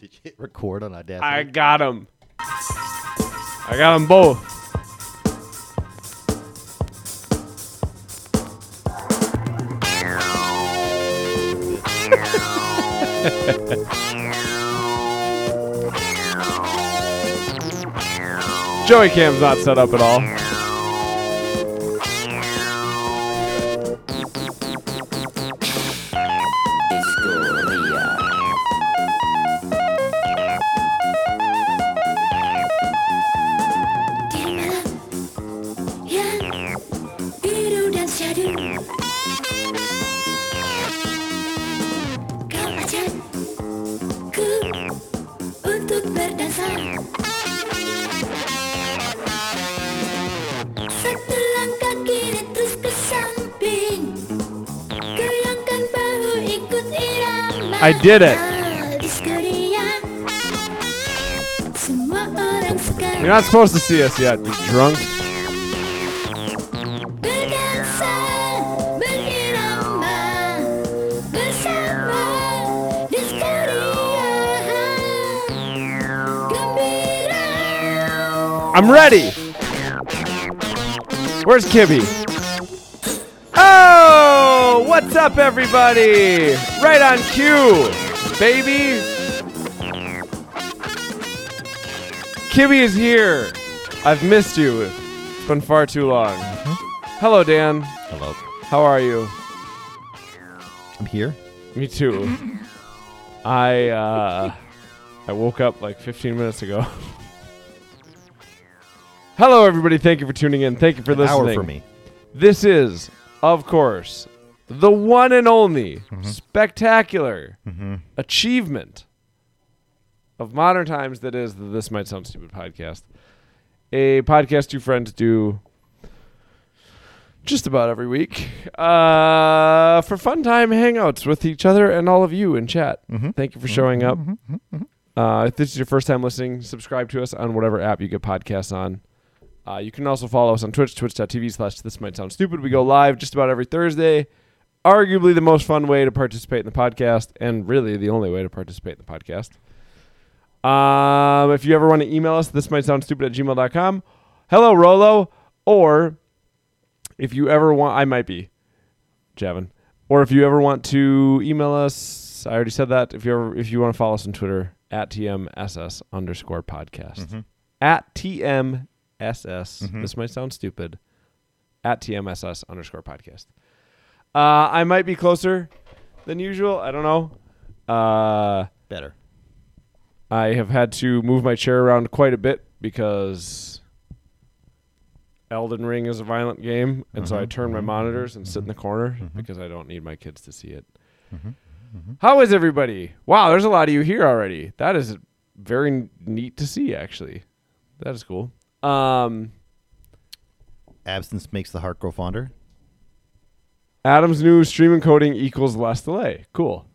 Did you hit record on Audacity? I got him. I got them both. Joey Cam's not set up at all. Did it. You're not supposed to see us yet, you drunk. I'm ready. Where's Kibby? Up, everybody? Right on cue, baby. Kibby is here. I've missed you. It's been far too long. Hello, Dan. Hello. How are you? I'm here. Me too. I uh I woke up like 15 minutes ago. Hello everybody, thank you for tuning in. Thank you for An listening. hour for me. This is, of course, the one and only spectacular achievement of modern times that is the This Might Sound Stupid podcast. A podcast two friends do just about every week uh, for fun time hangouts with each other and all of you in chat. Thank you for showing up. Uh, if this is your first time listening, subscribe to us on whatever app you get podcasts on. Uh, you can also follow us on Twitch, twitch.tv slash this might sound stupid. We go live just about every Thursday. Arguably the most fun way to participate in the podcast, and really the only way to participate in the podcast. Um, if you ever want to email us, this might sound stupid at gmail.com. Hello, Rolo. Or if you ever want, I might be Javin. Or if you ever want to email us, I already said that. If you ever, if you want to follow us on Twitter at tmss underscore podcast at tmss. This might sound stupid. At tmss underscore podcast. Uh, I might be closer than usual. I don't know. Uh, Better. I have had to move my chair around quite a bit because Elden Ring is a violent game, and so I turn my monitors and sit in the corner because I don't need my kids to see it. How is everybody? Wow, there's a lot of you here already. That is very n- neat to see, actually. That is cool. Um, Absence makes the heart grow fonder. Adam's new stream encoding equals less delay. Cool.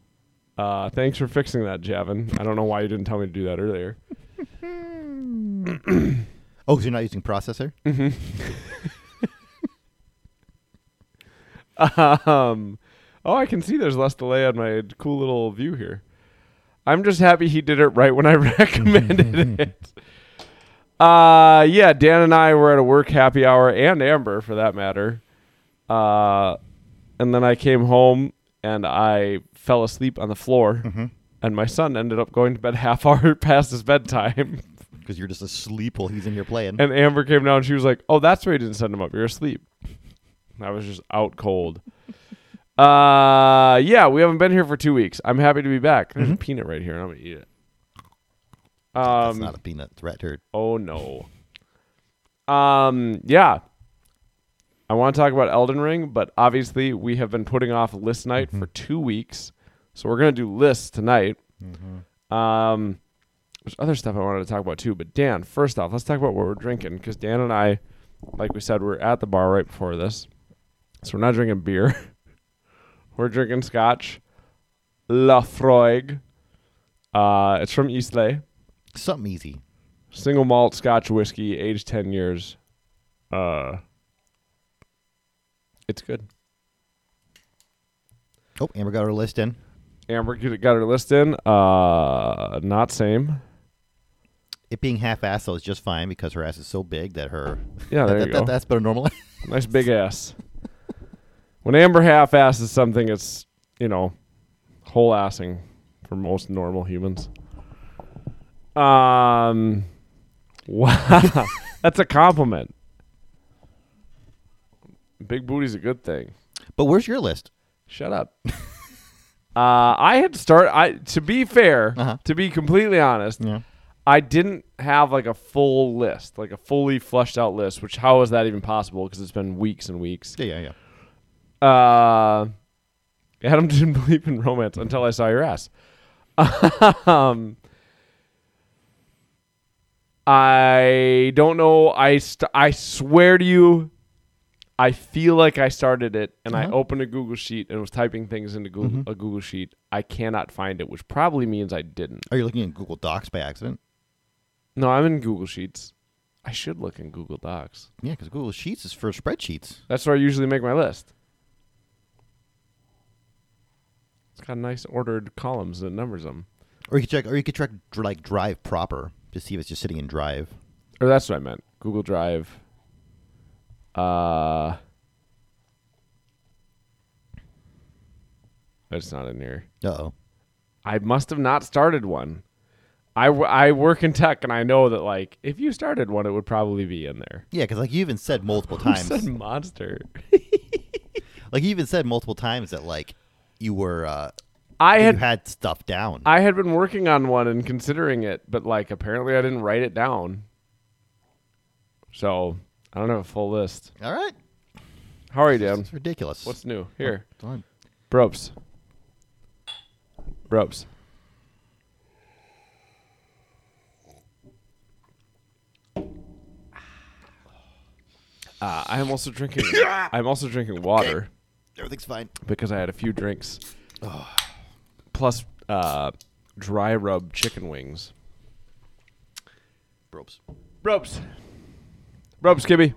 Uh, thanks for fixing that, Javin. I don't know why you didn't tell me to do that earlier. Oh, because you're not using processor? Um, oh, I can see there's less delay on my cool little view here. I'm just happy he did it right when I recommended it. Uh, yeah, Dan and I were at a work happy hour, and Amber for that matter. Uh, and then I came home and I fell asleep on the floor, and my son ended up going to bed half hour past his bedtime. Because you're just asleep while he's in here playing. And Amber came down. And she was like, "Oh, that's why you didn't send him up. You're asleep." I was just out cold. Uh, yeah, we haven't been here for two weeks. I'm happy to be back. There's a peanut right here, and I'm gonna eat it. Um, That's not a peanut threat turd. oh no. Um, yeah. I want to talk about Elden Ring, but obviously we have been putting off list night for two weeks, so we're gonna do lists tonight. Um, there's other stuff I wanted to talk about too, but Dan, first off, let's talk about what we're drinking because Dan and I, like we said, we're at the bar right before this, so we're not drinking beer. we're drinking Scotch, Laphroaig. Uh, it's from Eastleigh Something easy. single malt Scotch whiskey, aged ten years. Uh, it's good. Oh, Amber got her list in. Amber got her list in. Uh, not same. It being half-assed though is just fine because her ass is so big that her. Yeah, there that, you that- go. that's better normal. Nice big ass. When Amber half asses something, it's you know, whole assing for most normal humans. Um, wow, that's a compliment. Big booty's a good thing. but where's your list? Shut up. uh, I had to start. I to be fair, Uh-huh. to be completely honest, Yeah. I didn't have like a full list, like a fully fleshed out list. Which how is that even possible? Because it's been weeks and weeks. Yeah, yeah, yeah. Uh, Adam didn't believe in romance until I saw your ass. um, I don't know. I st- I swear to you, I feel like I started it and I Uh-huh. opened a Google sheet and was typing things into Google, a Google sheet. I cannot find it, which probably means I didn't. Are you looking at Google Docs by accident? No, I'm in Google Sheets. I should look in Google Docs. Yeah, because Google Sheets is for spreadsheets. That's where I usually make my list. It's got nice ordered columns that numbers them. Or you could check, or you could check like Drive proper to see if it's just sitting in Drive. Or that's what I meant. Google Drive. Uh It's not in here. Uh oh. I must have not started one. I, w- I work in tech and I know that like if you started one it would probably be in there. Yeah, because like you even said multiple Who times, said monster? like you even said multiple times that like you were uh, I you had had stuff down. I had been working on one and considering it, but like apparently I didn't write it down. So I don't have a full list. All right, How are you, Dan? it's ridiculous. What's new? Here. Fine. Ropes. Ropes. Uh, I am also drinking. I'm also drinking water Everything's fine. because I had a few drinks, plus uh, dry rub chicken wings. Ropes. Ropes. Ropes, Kibby.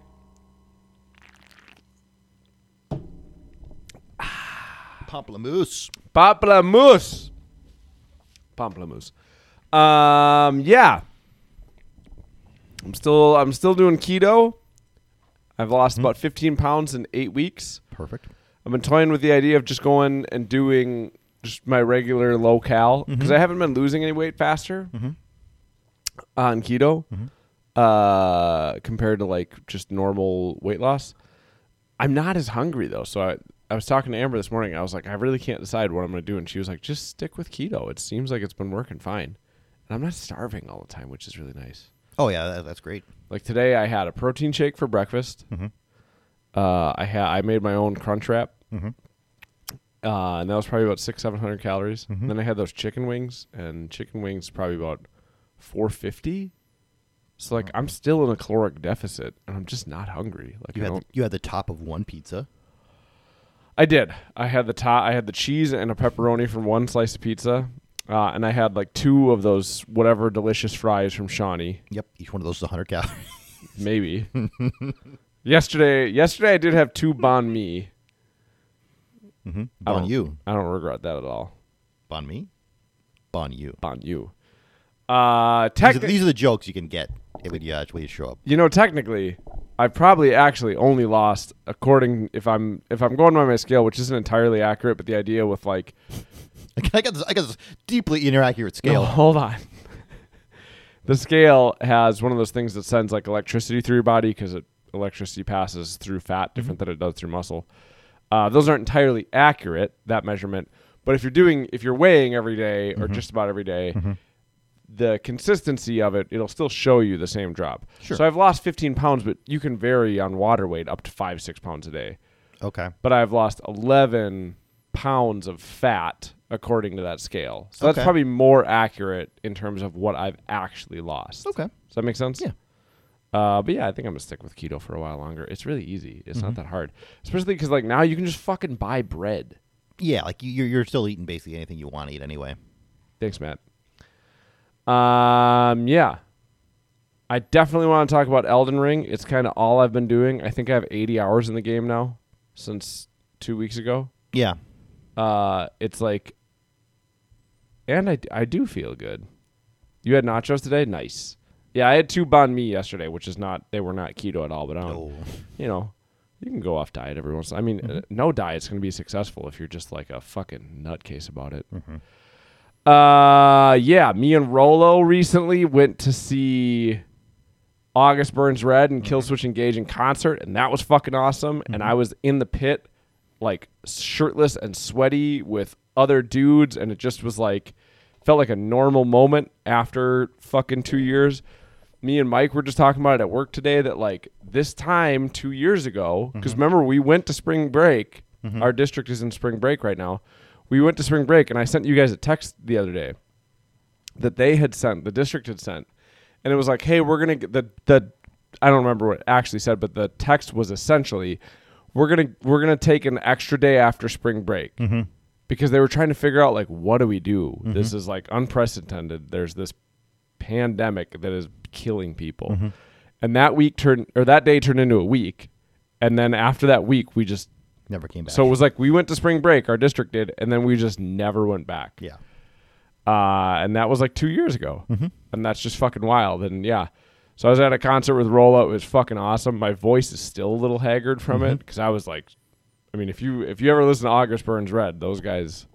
Pamplemousse. Pamplemousse. Pamplemousse. Um, yeah. I'm still I'm still doing keto. I've lost hmm. about 15 pounds in eight weeks. Perfect. I've been toying with the idea of just going and doing just my regular low cal because mm-hmm. I haven't been losing any weight faster mm-hmm. on keto mm-hmm. Uh, compared to like just normal weight loss. I'm not as hungry though, so I I was talking to Amber this morning. I was like, I really can't decide what I'm going to do, and she was like, just stick with keto. It seems like it's been working fine, and I'm not starving all the time, which is really nice. Oh yeah, that, that's great. Like today, I had a protein shake for breakfast. Uh, I had I made my own crunch wrap, uh, and that was probably about six seven hundred calories. Then I had those chicken wings, and chicken wings probably about four fifty. So like I'm still in a caloric deficit, and I'm just not hungry. Like You I had don't. the, you had the top of one pizza. I did. I had the top. I had the cheese and a pepperoni from one slice of pizza, uh, and I had like two of those whatever delicious fries from Shawnee. Yep, each one of those is 100 calories. Maybe. yesterday, yesterday I did have two banh mi. mm-hmm. I Bon don't- you. I don't regret that at all. Bon me. Bon you. Banh you. Uh, These are, technically, these are the jokes you can get when you, uh, when you show up. you know, technically, I've probably actually only lost according if I'm if I'm going by my scale, which isn't entirely accurate, but the idea with like I got this. I got this deeply inaccurate No, scale. hold on. the scale has one of those things that sends like electricity through your body because electricity passes through fat different than it does through muscle. Uh, those aren't entirely accurate that measurement, but if you're doing if you're weighing every day or just about every day, the consistency of it it'll still show you the same drop. Sure. So I've lost 15 pounds, but you can vary on water weight up to five six pounds a day Okay. but I've lost 11 pounds of fat according to that scale. So that's probably more accurate in terms of what I've actually lost. Okay. Does that make sense? Yeah. Uh, but yeah, I think I'm gonna stick with keto for a while longer. It's really easy. It's Mm-hmm. not that hard, especially because like now you can just fucking buy bread. Yeah, like you, you're you're still eating basically anything you want to eat anyway. Thanks, Matt. Um, yeah. I definitely want to talk about Elden Ring. It's kind of all I've been doing. I think I have 80 hours in the game now since two weeks ago. Yeah. uh, it's like and I, I do feel good. You had nachos today? Nice. Yeah, I had two banh mi yesterday, which is not they were not keto at all, but I don't, Oh. you know, you can go off diet every once. I mean, uh, no diet's going to be successful if you're just like a fucking nutcase about it. Uh, yeah, me and Rolo recently went to see August Burns Red and Killswitch Engage in concert, and that was fucking awesome. And mm-hmm. I was in the pit, like shirtless and sweaty with other dudes, and it just was like felt like a normal moment after fucking two years. Me and Mike were just talking about it at work today that like this time two years ago, because mm-hmm. remember we went to spring break. Mm-hmm. Our district is in spring break right now. We went to spring break, and I sent you guys a text the other day that they had sent, the district had sent, and it was like, "Hey, we're gonna get the the." I don't remember what it actually said, but the text was essentially, "We're gonna we're gonna take an extra day after spring break." Mm-hmm. Because they were trying to figure out like, what do we do? Mm-hmm. This is like unprecedented. There's this pandemic that is killing people, mm-hmm. and that week turned or that day turned into a week, and then after that week, we just Never came back. so it was like we went to spring break, our district did, and then we just never went back. yeah. Uh, and that was like two years ago. And that's just fucking wild. And yeah. So I was at a concert with Rolo. It was fucking awesome. My voice is still a little haggard from it because I was like, I mean, if you if you ever listen to August Burns Red, those guys,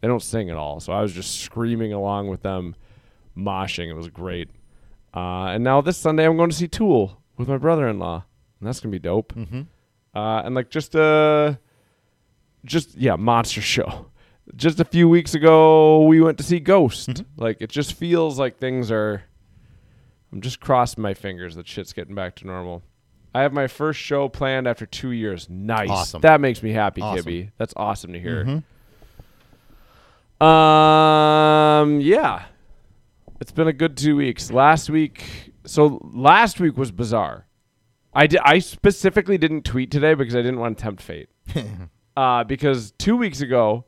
they don't sing at all. So I was just screaming along with them, moshing. It was great. Uh, and now this Sunday I'm going to see Tool with my brother-in-law, and that's gonna be dope. Mm-hmm. Uh, and like just a just yeah, monster show. Just a few weeks ago, we went to see Ghost. Like it just feels like things are. I'm just crossing my fingers that shit's getting back to normal. I have my first show planned after two years. Nice. Awesome. That makes me happy, Awesome. Kibby. That's awesome to hear. Mhm. Um, yeah, it's been a good two weeks. Last week, so last week was bizarre. I did. I specifically didn't tweet today because I didn't want to tempt fate. uh, because two weeks ago,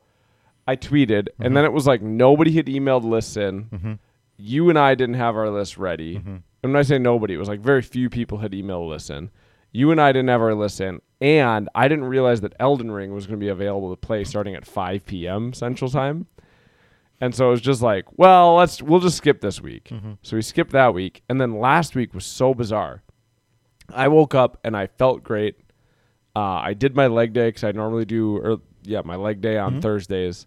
I tweeted, and mm-hmm. then it was like nobody had emailed lists in. Mm-hmm. You and I didn't have our list ready. Mm-hmm. And when I say nobody, it was like very few people had emailed lists in. You and I didn't have our list in, and I didn't realize that Elden Ring was going to be available to play starting at 5 p.m. Central Time. And so it was just like, well, let's we'll just skip this week. So we skipped that week, and then last week was so bizarre. I woke up and I felt great. Uh, I did my leg day because I normally do, or yeah, my leg day on Thursdays.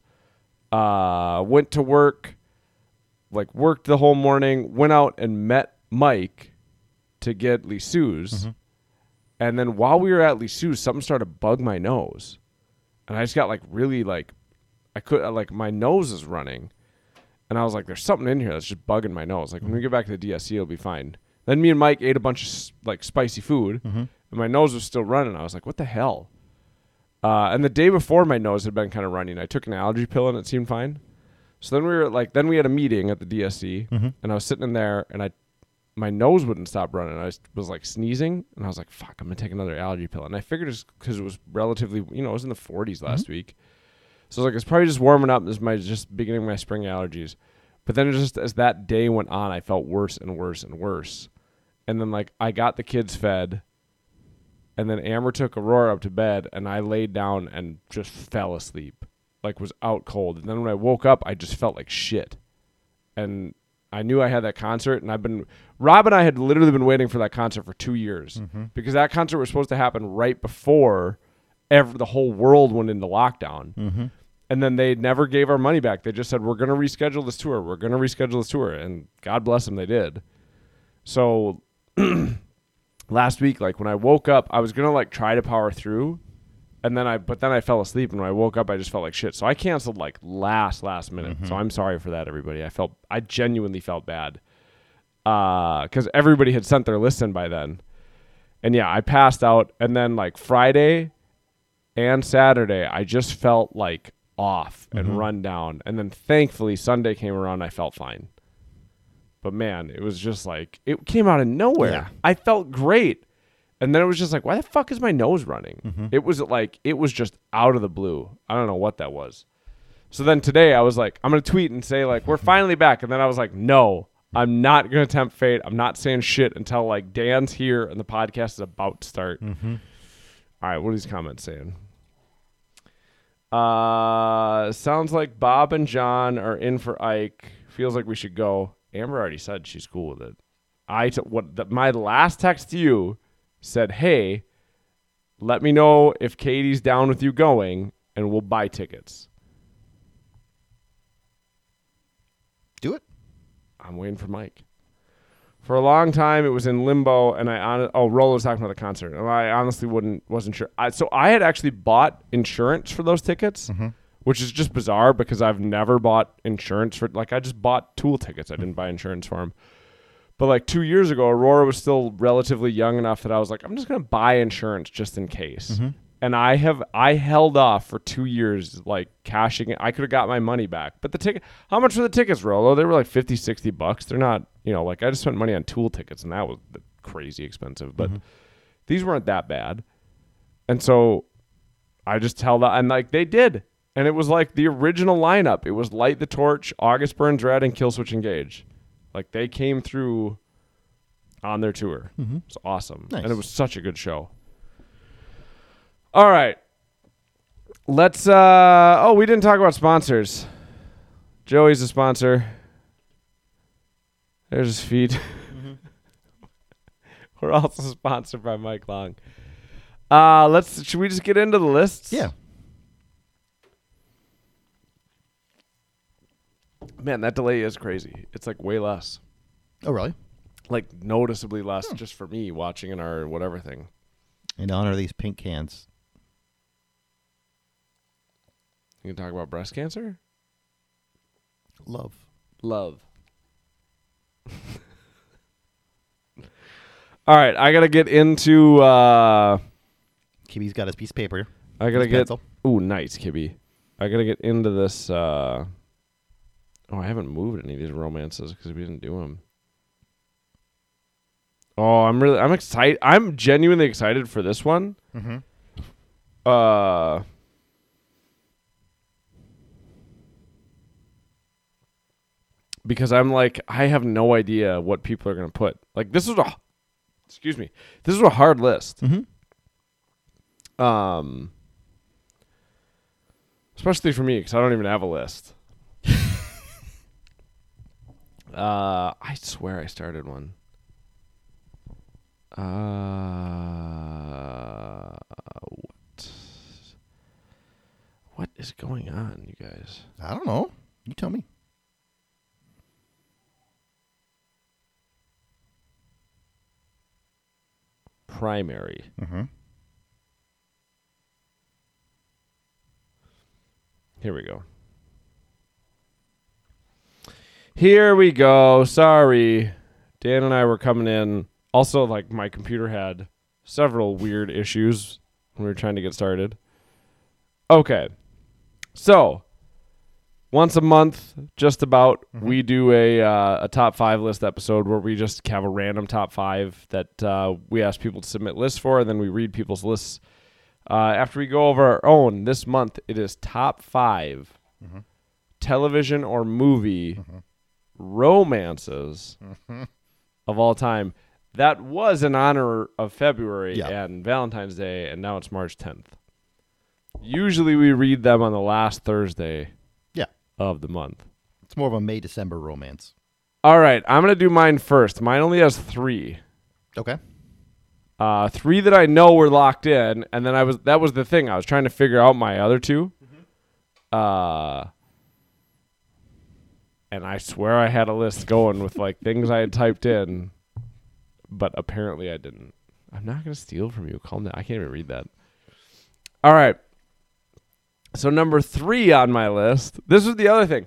Uh, went to work, like worked the whole morning. Went out and met Mike to get Lisou's, and then while we were at Lisou's, something started to bug my nose, and I just got like really like, I could like my nose is running, and I was like, "There's something in here that's just bugging my nose." Like when we get back to the DSC, it'll be fine. Then me and Mike ate a bunch of like spicy food, mm-hmm. and my nose was still running. I was like, "What the hell?" Uh, and the day before, my nose had been kind of running. I took an allergy pill, and it seemed fine. So then we were like, then we had a meeting at the DSC, mm-hmm. and I was sitting in there, and I, my nose wouldn't stop running. I was, was like sneezing, and I was like, "Fuck, I'm gonna take another allergy pill." And I figured it's because it was relatively, you know, it was in the 40s last mm-hmm. week, so I was like, "It's probably just warming up." This is my just beginning of my spring allergies. But then just as that day went on, I felt worse and worse and worse. And then like I got the kids fed, and then Amber took Aurora up to bed, and I laid down and just fell asleep, like was out cold. And then when I woke up, I just felt like shit, and I knew I had that concert, and I've been Rob and I had literally been waiting for that concert for two years mm-hmm. because that concert was supposed to happen right before ever the whole world went into lockdown. Mm-hmm. And then they never gave our money back. They just said, "We're going to reschedule this tour. We're going to reschedule this tour." And God bless them, they did. So last week, like when I woke up, I was gonna like try to power through, and then I but then I fell asleep, and when I woke up, I just felt like shit. So I canceled like last last minute. So I'm sorry for that, everybody. I felt I genuinely felt bad, Uh because everybody had sent their list in by then, and yeah, I passed out, and then like Friday and Saturday, I just felt like off and run down, and then thankfully Sunday came around, I felt fine. But man, it was just like it came out of nowhere. Yeah. I felt great. And then it was just like, why the fuck is my nose running? It was like it was just out of the blue. I don't know what that was. So then today I was like, I'm gonna tweet and say like we're finally back. And then I was like, no, I'm not gonna tempt fate. I'm not saying shit until like Dan's here and the podcast is about to start. All right, what are these comments saying? Uh, sounds like Bob and John are in for Ike. Feels like we should go. Amber already said she's cool with it. I t- what the, my last text to you said, "Hey, let me know if Katie's down with you going, and we'll buy tickets." Do it. I'm waiting for Mike. For a long time, it was in limbo, and I hon- oh, Rolo was talking about the concert, and I honestly wouldn't wasn't sure. I, so I had actually bought insurance for those tickets, mm-hmm. Which is just bizarre because I've never bought insurance for like I just bought Tool tickets. I didn't buy insurance for them. But like two years ago, Aurora was still relatively young enough that I was like, I'm just gonna buy insurance just in case. Mm-hmm. And I have I held off for two years, like cashing it. I could have got my money back, but the ticket. How much were the tickets, Rolo? They were like 50, 60 bucks. They're not, you know, like I just spent money on Tool tickets, and that was crazy expensive. But mm-hmm. these weren't that bad, and so I just held out, and like they did, and it was like the original lineup. It was Light the Torch, August Burns Red, and Killswitch Engage. Like they came through on their tour. It's awesome, Nice. and it was such a good show. All right, let's. uh Oh, we didn't talk about sponsors. Joey's a sponsor. There's his feet. We're also sponsored by Mike Long. Uh let's should we just get into the lists? Yeah. Man, that delay is crazy. It's like way less. Oh, really? Like noticeably less just for me watching in our whatever thing. In honor of these pink cans. You can talk about breast cancer? Love. Love. All right, I got to get into uh Kibby's got his piece of paper. I got to His get pencil. Ooh, nice, Kibby. I got to get into this uh Oh, I haven't moved any of these romances cuz we didn't do them. Oh, I'm really I'm excited. I'm genuinely excited for this one. Mhm. Uh because I'm like I have no idea what people are going to put. Like this is a excuse me. This is a hard list. Mhm. Um especially for me cuz I don't even have a list. Uh I swear I started one. Uh what? What is going on, you guys? I don't know. You tell me. Primary. Mm-hmm. Here we go. Here we go. Sorry. Dan and I were coming in. Also, like, my computer had several weird issues when we were trying to get started. Okay. So, once a month, just about, we do a, uh, a top five list episode where we just have a random top five that uh, we ask people to submit lists for, and then we read people's lists uh, after we go over our own this month, it is top 5 television or movie romances of all time. That was in honor of February Yeah. and Valentine's Day, and now it's March 10th. Usually we read them on the last Thursday Yeah. of the month. It's more of a May December romance. All right, I'm going to do mine first. Mine only has three. Okay. uh, three that I know were locked in, and then I was that was the thing I was trying to figure out my other 2 Uh, and I swear I had a list going with like things I had typed in, but apparently I didn't. I'm not gonna steal from you. Calm down. I can't even read that. All right. So number three on my list. This was the other thing.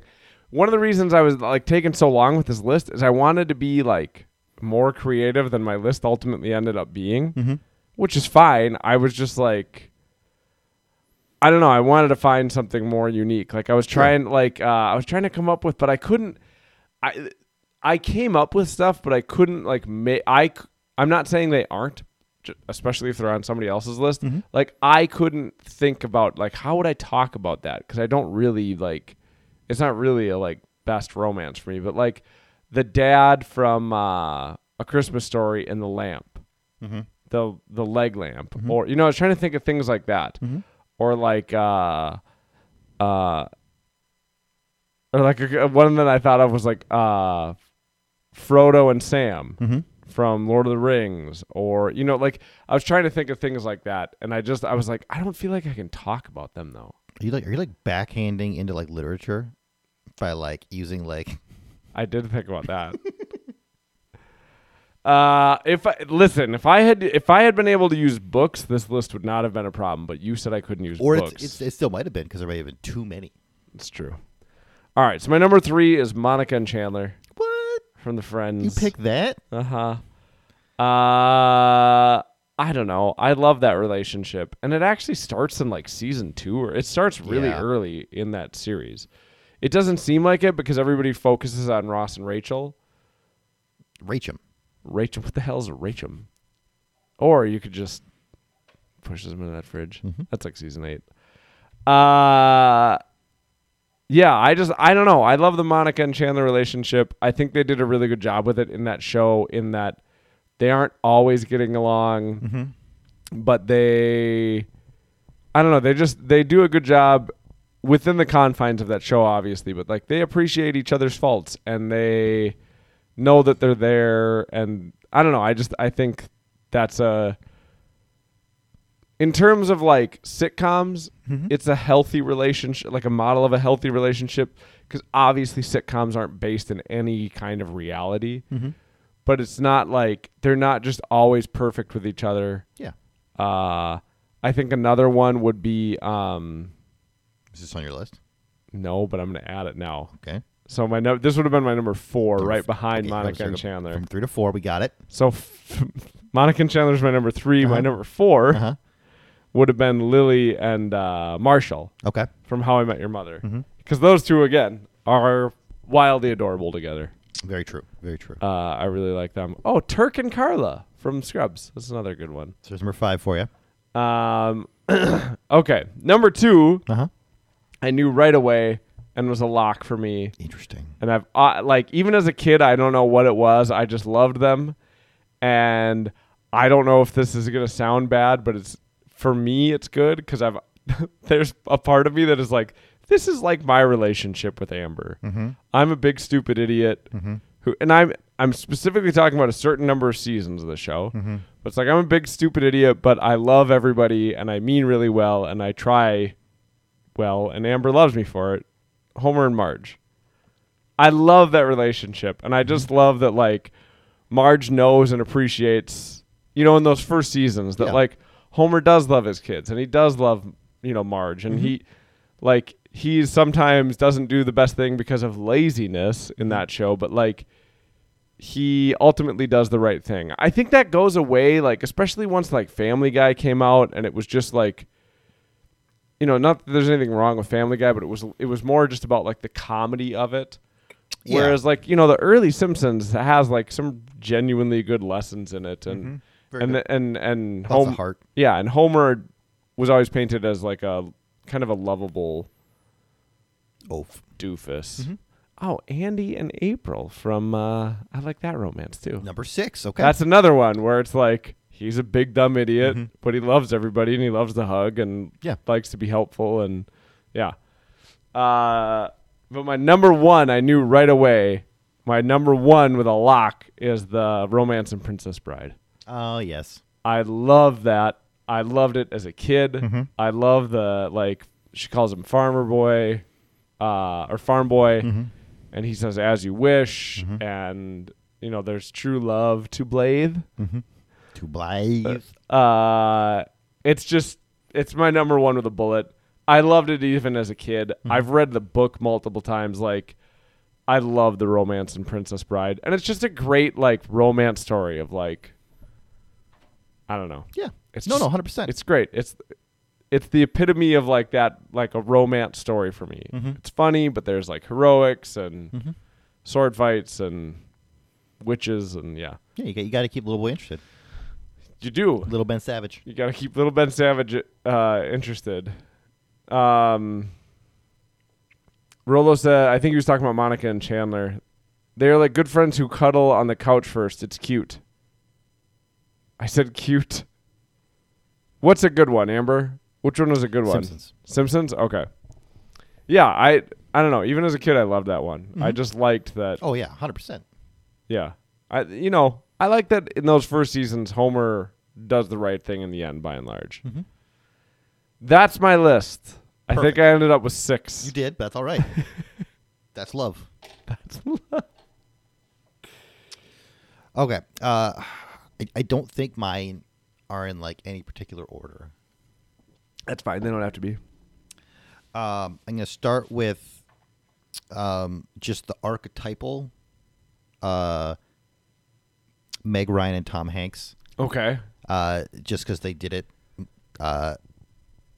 One of the reasons I was like taking so long with this list is I wanted to be like more creative than my list ultimately ended up being, Mm-hmm. which is fine. I was just like, I don't know. I wanted to find something more unique. Like I was trying, like uh, I was trying to come up with, but I couldn't. I I came up with stuff, but I couldn't like make. I'm not saying they aren't, especially if they're on somebody else's list. Like I couldn't think about like how would I talk about that because I don't really like. It's not really a like best romance for me, but like the dad from uh, a Christmas Story and the lamp, Mhm. the the leg lamp, or you know, I was trying to think of things like that, or like uh, uh, or like a, one that I thought of was like uh, Frodo and Sam Mhm. from Lord of the Rings, or you know, like I was trying to think of things like that, and I just I was like, I don't feel like I can talk about them though. Are you like are you like backhanding into like literature by like using like I did think about that. Uh, if I listen, if I had if I had been able to use books, this list would not have been a problem. But you said I couldn't use or books. it's, it's it still might have been because there may have been too many. It's true. All right, so my number three is Monica and Chandler What? from the Friends. You pick that? Uh huh. Uh, I don't know. I love that relationship, and it actually starts in like season two, or it starts really Yeah. early in that series. It doesn't seem like it because everybody focuses on Ross and Rachel. Rachel. Rachel, what the hell is a Rachel? Or you could just push them into that fridge. That's like season eight. Uh yeah, I just I don't know. I love the Monica and Chandler relationship. I think they did a really good job with it in that show. In that they aren't always getting along, but they I don't know. They just they do a good job within the confines of that show, obviously. But like they appreciate each other's faults and they know that they're there and I don't know, I just I think that's a in terms of like sitcoms, it's a healthy relationship, like a model of a healthy relationship cuz obviously sitcoms aren't based in any kind of reality. But it's not like they're not just always perfect with each other. Yeah. Uh I think another one would be um Is this on your list? no, but I'm going to add it now. Okay. So my no- this would have been my number 4 Number right behind okay, Monica and Chandler. From three to four, we got it. So f- Monica and Chandler's my number 3, my Uh-huh. number 4 Uh huh. would have been Lily and uh, Marshall Okay. from How I Met Your Mother. Mhm. Cuz those two again are wildly adorable together. Very true. Very true. Uh, I really like them. Oh, Turk and Carla from Scrubs. That's another good one. so there's number five for you. Um, okay, number 2, Uh huh. I knew right away and was a lock for me. Interesting. and I've uh, like even as a kid, I don't know what it was. I just loved them, and I don't know if this is gonna sound bad, but it's for me, it's good because I've there's a part of me that is like this is like my relationship with Amber. Mm-hmm. I'm a big stupid idiot who, and I'm I'm specifically talking about a certain number of seasons of the show. Mm-hmm. But it's like I'm a big stupid idiot, but I love everybody and I mean really well and I try well, and Amber loves me for it. Homer and Marge. I love that relationship, and I Mm-hmm. just love that like Marge knows and appreciates, you know, in those first seasons that Yeah. like Homer does love his kids, and he does love you know Marge, and he like he sometimes doesn't do the best thing because of laziness in that show, but like he ultimately does the right thing. I think that goes away, like especially once like Family Guy came out, and it was just like, you know, not that there's anything wrong with Family Guy, but it was it was more just about like the comedy of it. Yeah. Whereas like you know the early Simpsons has like some genuinely good lessons in it, and Mm-hmm. And the, and and of heart. yeah, and Homer was always painted as like a kind of a lovable Oaf. doofus. Mm-hmm. Oh, Andy and April from uh, I like that romance too. Number six. Okay. That's another one where it's like he's a big dumb idiot, Mhm. but he loves everybody and he loves the hug and Yeah. likes to be helpful and yeah. Uh, but my number one, I knew right away. My number one with a lock is the Romance and Princess Bride. Oh yes. I love that. I loved it as a kid. Mhm. I love the like she calls him Farmer Boy, uh, or Farm Boy, Mm-hmm. and he says "As you wish," and you know there's true love to Blythe. To Blythe. Uh, it's just it's my number one with a bullet. I loved it even as a kid. I've read the book multiple times. Like, I love the romance in Princess Bride, and it's just a great like romance story of like, I don't know. yeah. It's no, just- no, hundred percent. It's great. It's it's the epitome of like that like a romance story for me. Mhm. It's funny, but there's like heroics and Mhm. sword fights and witches and yeah. Yeah, you got, you got to keep little boy interested. You do. Little Ben Savage. You got to keep little Ben Savage uh, interested. Um, Rolo said, I think he was talking about Monica and Chandler. They're like good friends who cuddle on the couch first. It's cute. I said cute. What's a good one, Amber? Which one was a good one? Simpsons. Simpsons? Okay. Yeah, I I don't know. Even as a kid, I loved that one. I just liked that. Oh yeah, hundred percent. Yeah, I you know I like that in those first seasons, Homer does the right thing in the end, by and large. That's my list. I think I ended up with six. You did, but that's all right. that's love. That's love. Okay. Uh, I, I don't think mine are in like any particular order. That's fine. They don't have to be. Um, I'm gonna start with um, just the archetypal uh, Meg Ryan and Tom Hanks. Okay. Uh, just because they did it uh,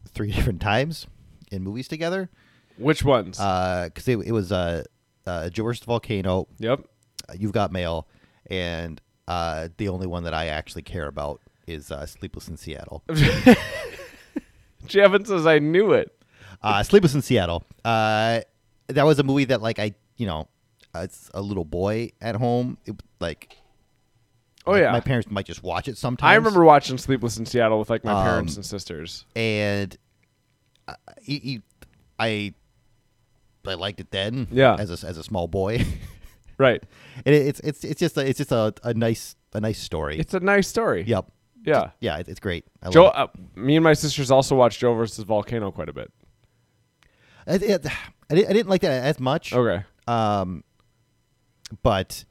three different times in movies together. Which ones? Because it, it was uh, uh, versus the Volcano, yep. uh, You've Got Mail, and uh, the only one that I actually care about is uh, Sleepless in Seattle. Jevin says I knew it. Uh, Sleepless in Seattle. Uh, that was a movie that, like, I, you know, as a little boy at home, it, like, Oh like, yeah. my parents might just watch it sometimes. I remember watching Sleepless in Seattle with like my Um, parents and sisters. and he, he, I, I liked it then. Yeah. as a, as a small boy, Right. and it, it's it's it's just a, it's just a, a nice a nice story. It's a nice story. yep. Yeah. Yeah, it, it's great. I Joe, love uh, me and my sisters also watched Joe versus Volcano quite a bit. it. It- it- I, didn't, I didn't like that as much. Okay. Um, but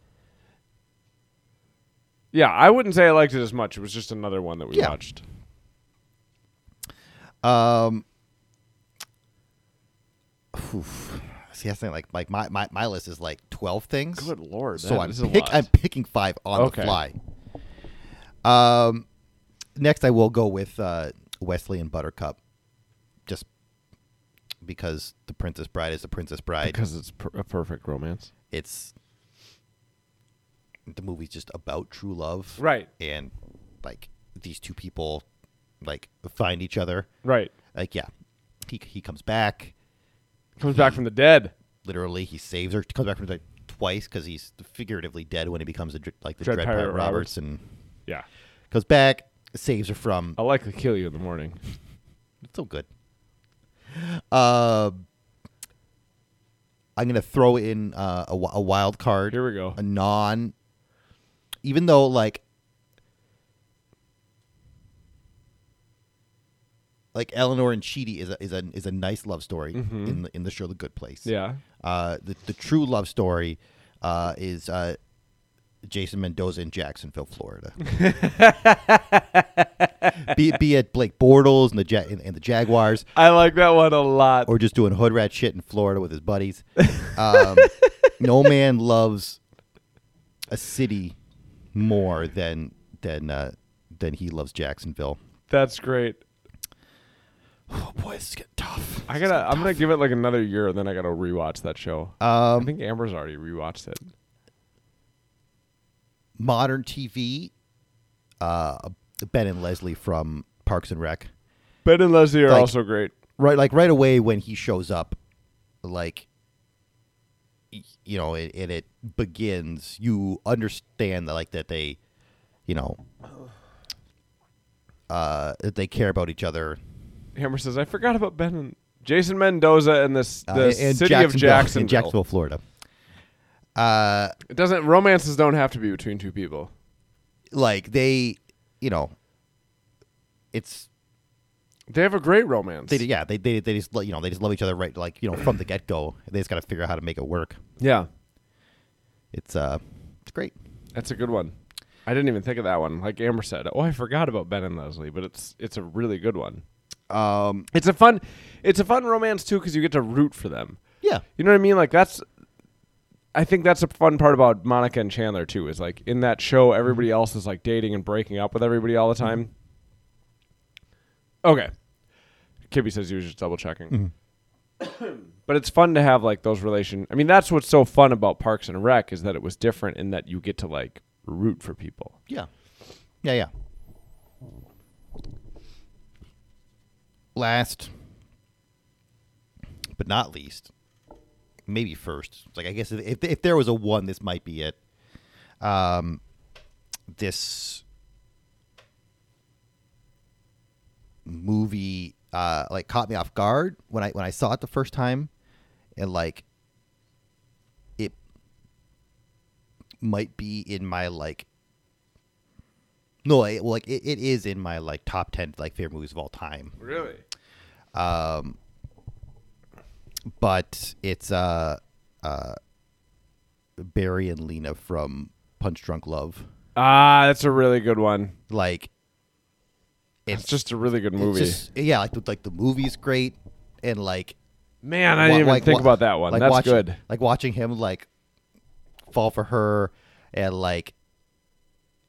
Yeah, I wouldn't say I liked it as much. It was just another one that we Yeah. watched. um, oof. see, the thing. Like, like my, my, my list is like twelve things. Good lord. so that I'm is a pick, lot. I'm picking five on Okay. the fly. Um, next I will go with uh, Wesley and Buttercup, just because the Princess Bride is the Princess Bride. because it's per- a perfect romance. it's the movie's just about true love, Right. And like these two people, like find each other. Right. Like yeah, he he comes back. Comes back from the dead. Literally, he saves her. Comes back from the dead twice because he's figuratively dead when he becomes a, like the Dread Dread, Pirate Pirate Roberts. Roberts, and Yeah. comes back, saves her from. I'll likely kill you in the morning. It's so good. Uh, I'm gonna throw in uh, a, a wild card. Here we go. A non. Even though like. Like Eleanor and Chidi is a is a is a nice love story in the in the show The Good Place. Yeah. Uh, the the true love story uh, is uh, Jason Mendoza in Jacksonville, Florida. be, be it Blake Bortles and the ja- and, and the Jaguars, I like that one a lot. or just doing hood rat shit in Florida with his buddies. Um, no man loves a city more than than uh, than he loves Jacksonville. That's great. Oh boy, this is getting tough. I gotta. I'm gonna give it like another year, and then I gotta rewatch that show. I Um, think Amber's already rewatched it. modern TV, uh, Ben and Leslie from Parks and Rec. Ben and Leslie are Like- also great. right like right away when he shows up like you know it, and it begins you understand that like that they you know uh that they care about each other Amber says, "I forgot about Ben and Jason Mendoza and this uh, the and city of Jacksonville. in Jacksonville Florida uh It doesn't. Romances don't have to be between two people. like they you know it's They have a great romance. they yeah they they, they just you know they just love each other right like you know from the get-go they just got to figure out how to make it work yeah, it's uh it's great that's a good one. I didn't even think of that one. Like Amber said, oh, I forgot about Ben and Leslie, but it's it's a really good one. um It's a fun, it's a fun romance too because you get to root for them. yeah You know what I mean? Like that's I think that's a fun part about Monica and Chandler too, is like in that show everybody else is like dating and breaking up with everybody all the time. Okay. Kibby says he was just double checking. but it's fun to have like those relation I mean that's what's so fun about Parks and Rec is that it was different in that you get to like root for people. Yeah. Yeah, yeah. Last but not least, maybe first. Like I guess if, if if there was a one, this might be it. Um this movie uh like caught me off guard when I when I saw it the first time. and like it might be in my like no it, well, like it, it is in my like top 10 like favorite movies of all time Really? um but it's uh uh barry and lena from punch drunk love Ah, that's a really good one. like It's just a really good movie. just- yeah like the, like the movie's great and like Man, I didn't even like, think wa- about that one. like that's watching, good. Like watching him like fall for her and like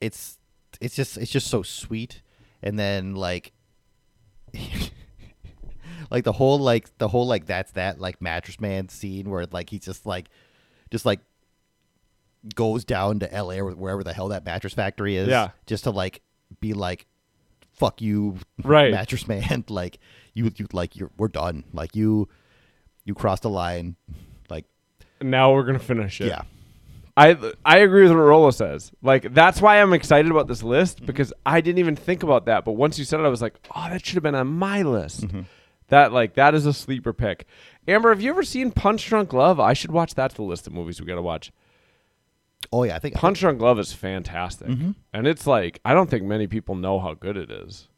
it's it's just it's just so sweet. And then like like the whole like the whole like that's that like mattress man scene where like he's just like just like goes down to LA or wherever the hell that mattress factory is. Yeah. Just to like be like fuck you Right. mattress man like you you like you're we're done like you you crossed the line like Now we're gonna finish it. yeah I I agree with what Rolo says. Like that's why I'm excited about this Mm-hmm. list because I didn't even think about that. But once you said it, I was like, oh, that should have been on my list. Mm-hmm. That like that is a sleeper pick. Amber, have you ever seen Punch Drunk Love? I should watch that to the list of movies we gotta watch. Oh yeah i think Punch Drunk Love is fantastic, Mm-hmm. and it's like I don't think many people know how good it is.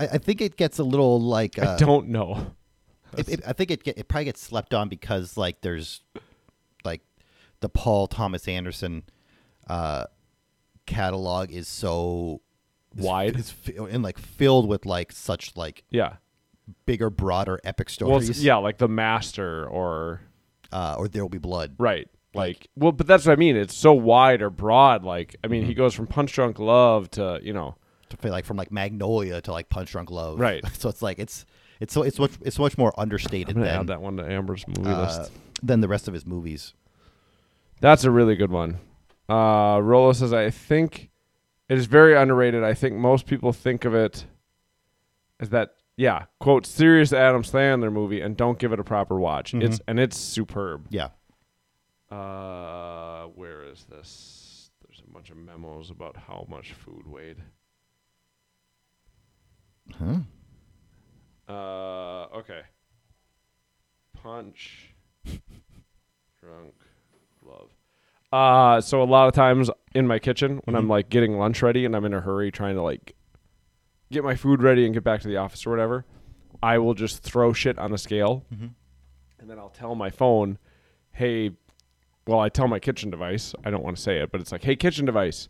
I, I think it gets a little like uh, I don't know. it, it- I think it get, it probably gets slept on because like there's like the Paul Thomas Anderson uh, catalog is so Wide? is fi- and like filled with like such like Yeah. bigger, broader, epic stories. it's- yeah, like The Master or uh, or There Will Be Blood. Right. Like, well, but that's what I mean. It's so wide or broad. Like, I Mm-hmm. mean, he goes from Punch Drunk Love to, you know, To feel like from like Magnolia to like Punch Drunk Love. Right. So it's like it's it's so it's much it's much more I'm understated going to than add that one to Amber's movie uh, list. than the rest of his movies. That's a really good one. Uh, Rolo says, I think it is very underrated. I think most people think of it as that, yeah, quote, serious Adam Sandler movie and don't give it a proper watch. It's And it's superb. Yeah. Uh, where is this? There's a bunch of memos about how much food weighed. Huh? Uh, okay. Punch, drunk, love. Uh, so a lot of times in my kitchen when I'm like getting lunch ready and I'm in a hurry trying to like get my food ready and get back to the office or whatever, I will just throw shit on the scale, and then I'll tell my phone, "Hey," well, I tell my kitchen device. I don't want to say it, but it's like, "Hey, kitchen device."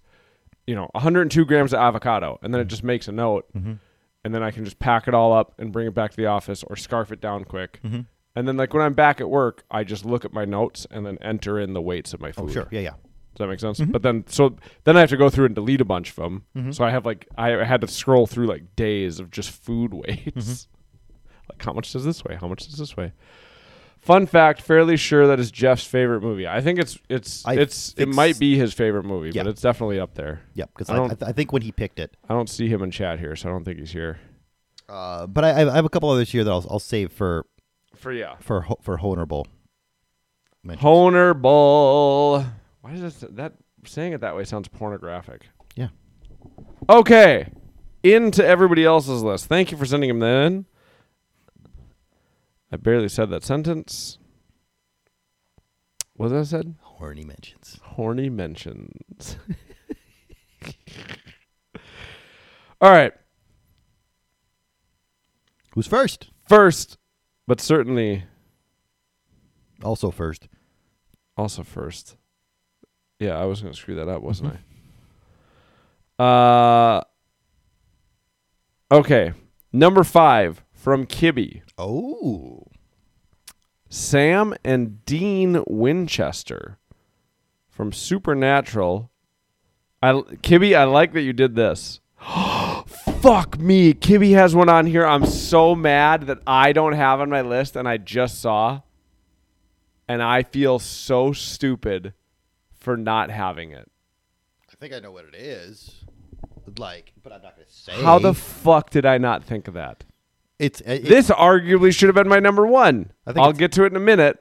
You know, 102 grams of avocado, and then it just makes a note, mm-hmm. and then I can just pack it all up and bring it back to the office or scarf it down quick. Mm-hmm. And then, like when I'm back at work, I just look at my notes and then enter in the weights of my oh, food. Oh sure. Yeah, yeah. Does that make sense? Mm-hmm. But then, so then I have to go through and delete a bunch of them. So I have like I had to scroll through like days of just food weights. like how much does this weigh? How much does this weigh? Fun fact: fairly sure that is Jeff's favorite movie. I think it's it's I it's it might be his favorite movie, Yeah. but it's definitely up there. Yep. Because I I, I, don't- th- I think when he picked it, I don't see him in chat here, so I don't think he's here. uh, but I, I have a couple others here that I'll, I'll save for For yeah, for ho- for Honorable. mentions. Honer Bull. Why does that, that saying it that way sounds pornographic? Yeah. Okay, into everybody else's list. Thank you for sending him in. I barely said that sentence. What did I said? Horny mentions. Horny mentions. All right. Who's first? First, but certainly Also first. also first. Yeah, I was going to screw that up, wasn't I? Uh Okay. Number 5 from Kibby. Oh. Sam and Dean Winchester from Supernatural. I Kibby, I like that you did this. Fuck me. Kibby has one on here. I'm so mad that I don't have on my list and I just saw. And I feel so stupid for not having it. I think I know what it is. Like, but I'm not gonna say. How the fuck did I not think of that? It's uh, it, This arguably should have been my number one. I think I'll get to it in a minute.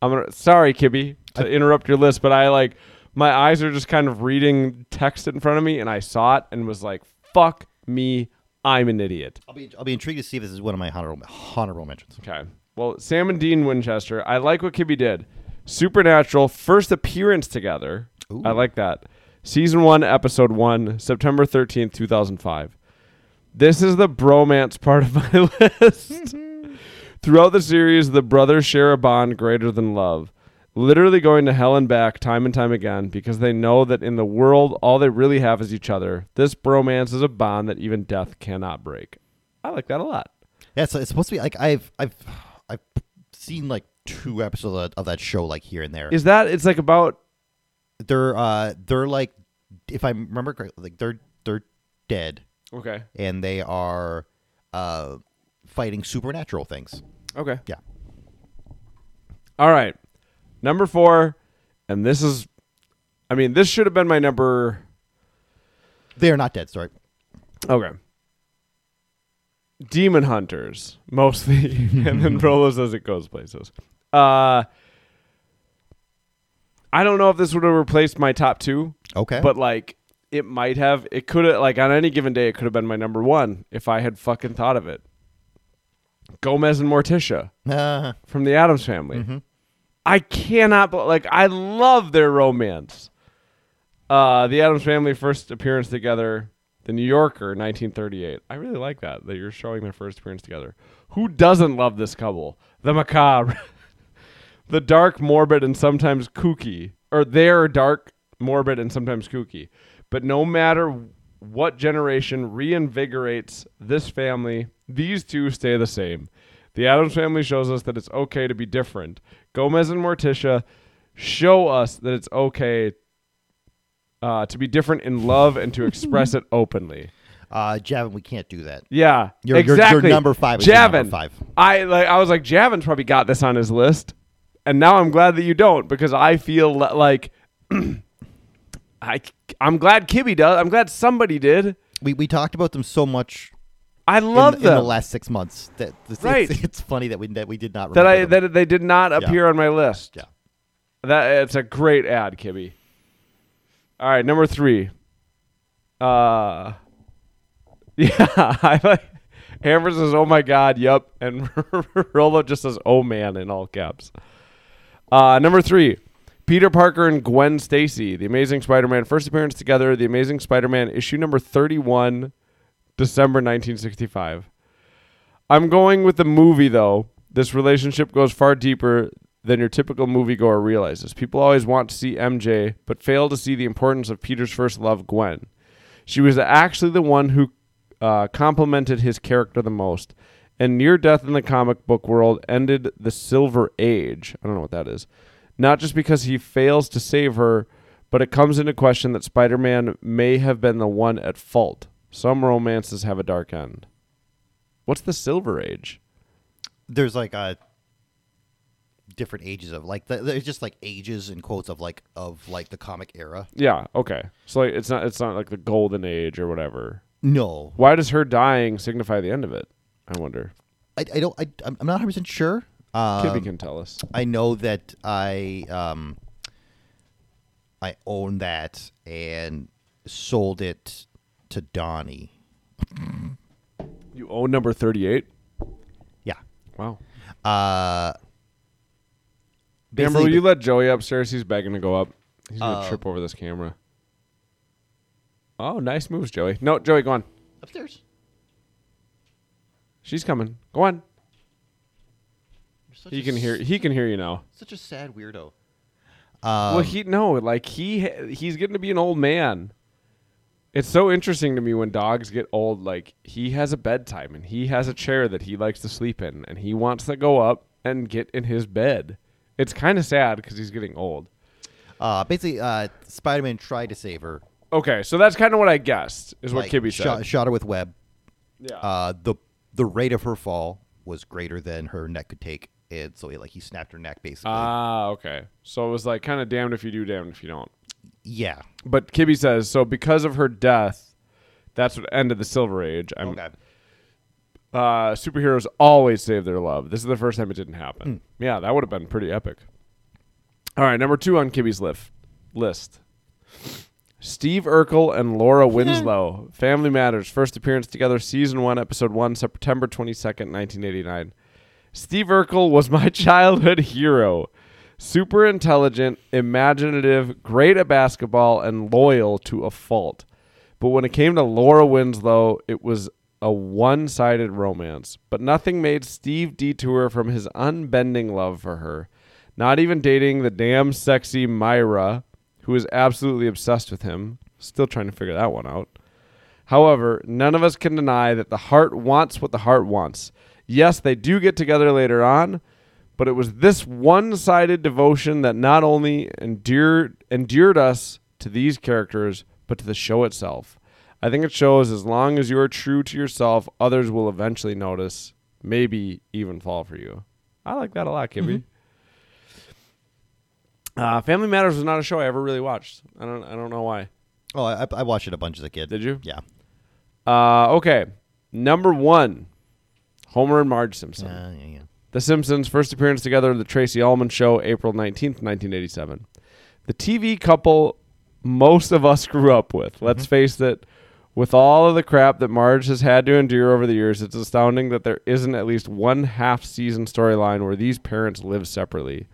I'm gonna. Sorry, Kibby, to interrupt your list, but I like my eyes are just kind of reading text in front of me, and I saw it and was like, "Fuck me, I'm an idiot." I'll be I'll be intrigued to see if this is one of my honorable honorable mentions. Okay. Well, Sam and Dean Winchester. I like what Kibby did. Supernatural first appearance together. I like that. Season one, episode one, September thirteenth, two thousand five. This is the bromance part of my list. Throughout the series, the brothers share a bond greater than love, literally going to hell and back time and time again because they know that in the world, all they really have is each other. This bromance is a bond that even death cannot break. I like that a lot. Yeah, so it's supposed to be like I've I've I've seen like two episodes of, of that show like here and there. Is that it's like about they're uh they're like if I remember correctly, like they're they're dead okay, and they are uh fighting supernatural things. okay, Yeah. all right. Number four, and this is, I mean, this should have been my number. They are not dead, sorry. Okay. Demon Hunters, mostly, and then Rolo says it goes places. Uh, I don't know if this would have replaced my top two, Okay. but like it might have. It could have, like on any given day, it could have been my number one if I had fucking thought of it. Gomez and Morticia uh, from the Addams Family. Mm-hmm. I cannot, but like I love their romance. Uh, the Addams Family first appearance together, The New Yorker, 1938. I really like that that you're showing their first appearance together. Who doesn't love this couple? The macabre, the dark, morbid, and sometimes kooky, or they're dark, morbid, and sometimes kooky. But no matter what generation reinvigorates this family, these two stay the same. The Addams family shows us that it's okay to be different. Gomez and Morticia show us that it's okay uh, to be different in love and to express it openly. uh Javin, we can't do that. Yeah, Your- your- your exactly. number five is your Javin. number five. I like. I was like, Javin's probably got this on his list, and now I'm glad that you don't because I feel li- like I. I'm glad Kibby does. I'm glad somebody did. We we talked about them so much I in, love in them. the last six months that it's, Right. it's, it's funny that we that we did not that I them. that they did not appear on my list. Yeah. That it's a great ad, Kibby. All right, number three. Uh, yeah, I like. Amber says, "Oh my God, yup," and Rolo just says, "Oh man" in all caps. Uh, number three, Peter Parker and Gwen Stacy, The Amazing Spider-Man, first appearance together. The Amazing Spider-Man, issue number thirty-one, December nineteen sixty-five. I'm going with the movie though. This relationship goes far deeper than your typical moviegoer realizes. People always want to see MJ, but fail to see the importance of Peter's first love, Gwen. She was actually the one who uh, complimented his character the most. And near death in the comic book world ended the Silver Age. I don't know what that is. Not just because he fails to save her, but it comes into question that Spider Man may have been the one at fault. Some romances have a dark end. What's the Silver Age? there's like a different ages of like th- there's just like ages in quotes of like of like the comic era. Yeah, okay. So like it's not it's not like the golden age or whatever. No, Why does her dying signify the end of it? I wonder. I, I don't. I, I'm I'm not 100 percent sure. Um, Kibby can tell us. I know that I um I own that and sold it to Donnie. You own number 38? Yeah. Wow. Uh. Amber, will you let Joey upstairs? He's begging to go up. He's going to Uh, trip over this camera. Oh, nice moves, Joey. No, Joey, go on. upstairs? She's coming. Go on. Such He can hear he can hear you now. Such a sad weirdo. well, Um, he no, like he he's getting to be an old man. It's so interesting to me when dogs get old. Like he has a bedtime and he has a chair that he likes to sleep in, and he wants to go up and get in his bed. It's kind of sad because he's getting old. uh, basically, uh, Spider-Man tried to save her. Okay, so that's kind of what I guessed is what like, Kibby said. shot, shot her with web. yeah. Uh, the the rate of her fall was greater than her neck could take, and so like he snapped her neck basically. Ah, okay. So it was like kind of damned if you do, damned if you don't. yeah. But Kibby says so because of her death, that's what ended the Silver Age. I'm, Okay. uh, superheroes always save their love. This is the first time it didn't happen. Yeah, that would have been pretty epic. All right, number two on Kibby's list. List. Steve Urkel and Laura Winslow, Family Matters, first appearance together, season one, episode one, September twenty second, nineteen eighty nine. Steve Urkel was my childhood hero. Super intelligent, imaginative, great at basketball, and loyal to a fault. But when it came to Laura Winslow, it was a one sided romance. But nothing made Steve detour from his unbending love for her. Not even dating the damn sexy Myra, who is absolutely obsessed with him. Still trying to figure that one out. However, none of us can deny that the heart wants what the heart wants. Yes, they do get together later on, but it was this one-sided devotion that not only endured endured us to these characters, but to the show itself. I think it shows as long as you are true to yourself, others will eventually notice, maybe even fall for you. I like that a lot, Kibby. Uh, Family Matters was not a show I ever really watched. I don't. I don't know why. Oh, I, I watched it a bunch as a kid. Did you? Yeah. Uh, okay. Number one, Homer and Marge Simpson. Yeah, yeah, yeah. The Simpsons' first appearance together in the Tracey Ullman Show, April 19th, 1987. The TV couple most of us grew up with. Let's mm-hmm. face it, with all of the crap that Marge has had to endure over the years, it's astounding that there isn't at least one half season storyline where these parents live separately.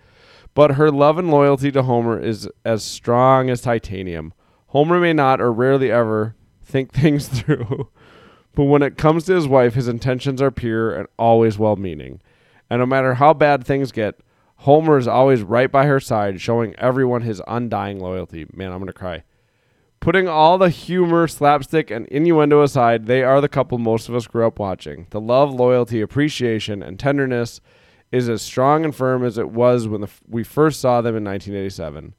But her love and loyalty to Homer is as strong as titanium. Homer may not, or rarely ever, think things through. But when it comes to his wife, his intentions are pure and always well meaning. And no matter how bad things get, Homer is always right by her side, showing everyone his undying loyalty. Man, I'm going to cry. Putting all the humor, slapstick, and innuendo aside, they are the couple most of us grew up watching. The love, loyalty, appreciation, and tenderness is as strong and firm as it was when the, we first saw them in 1987.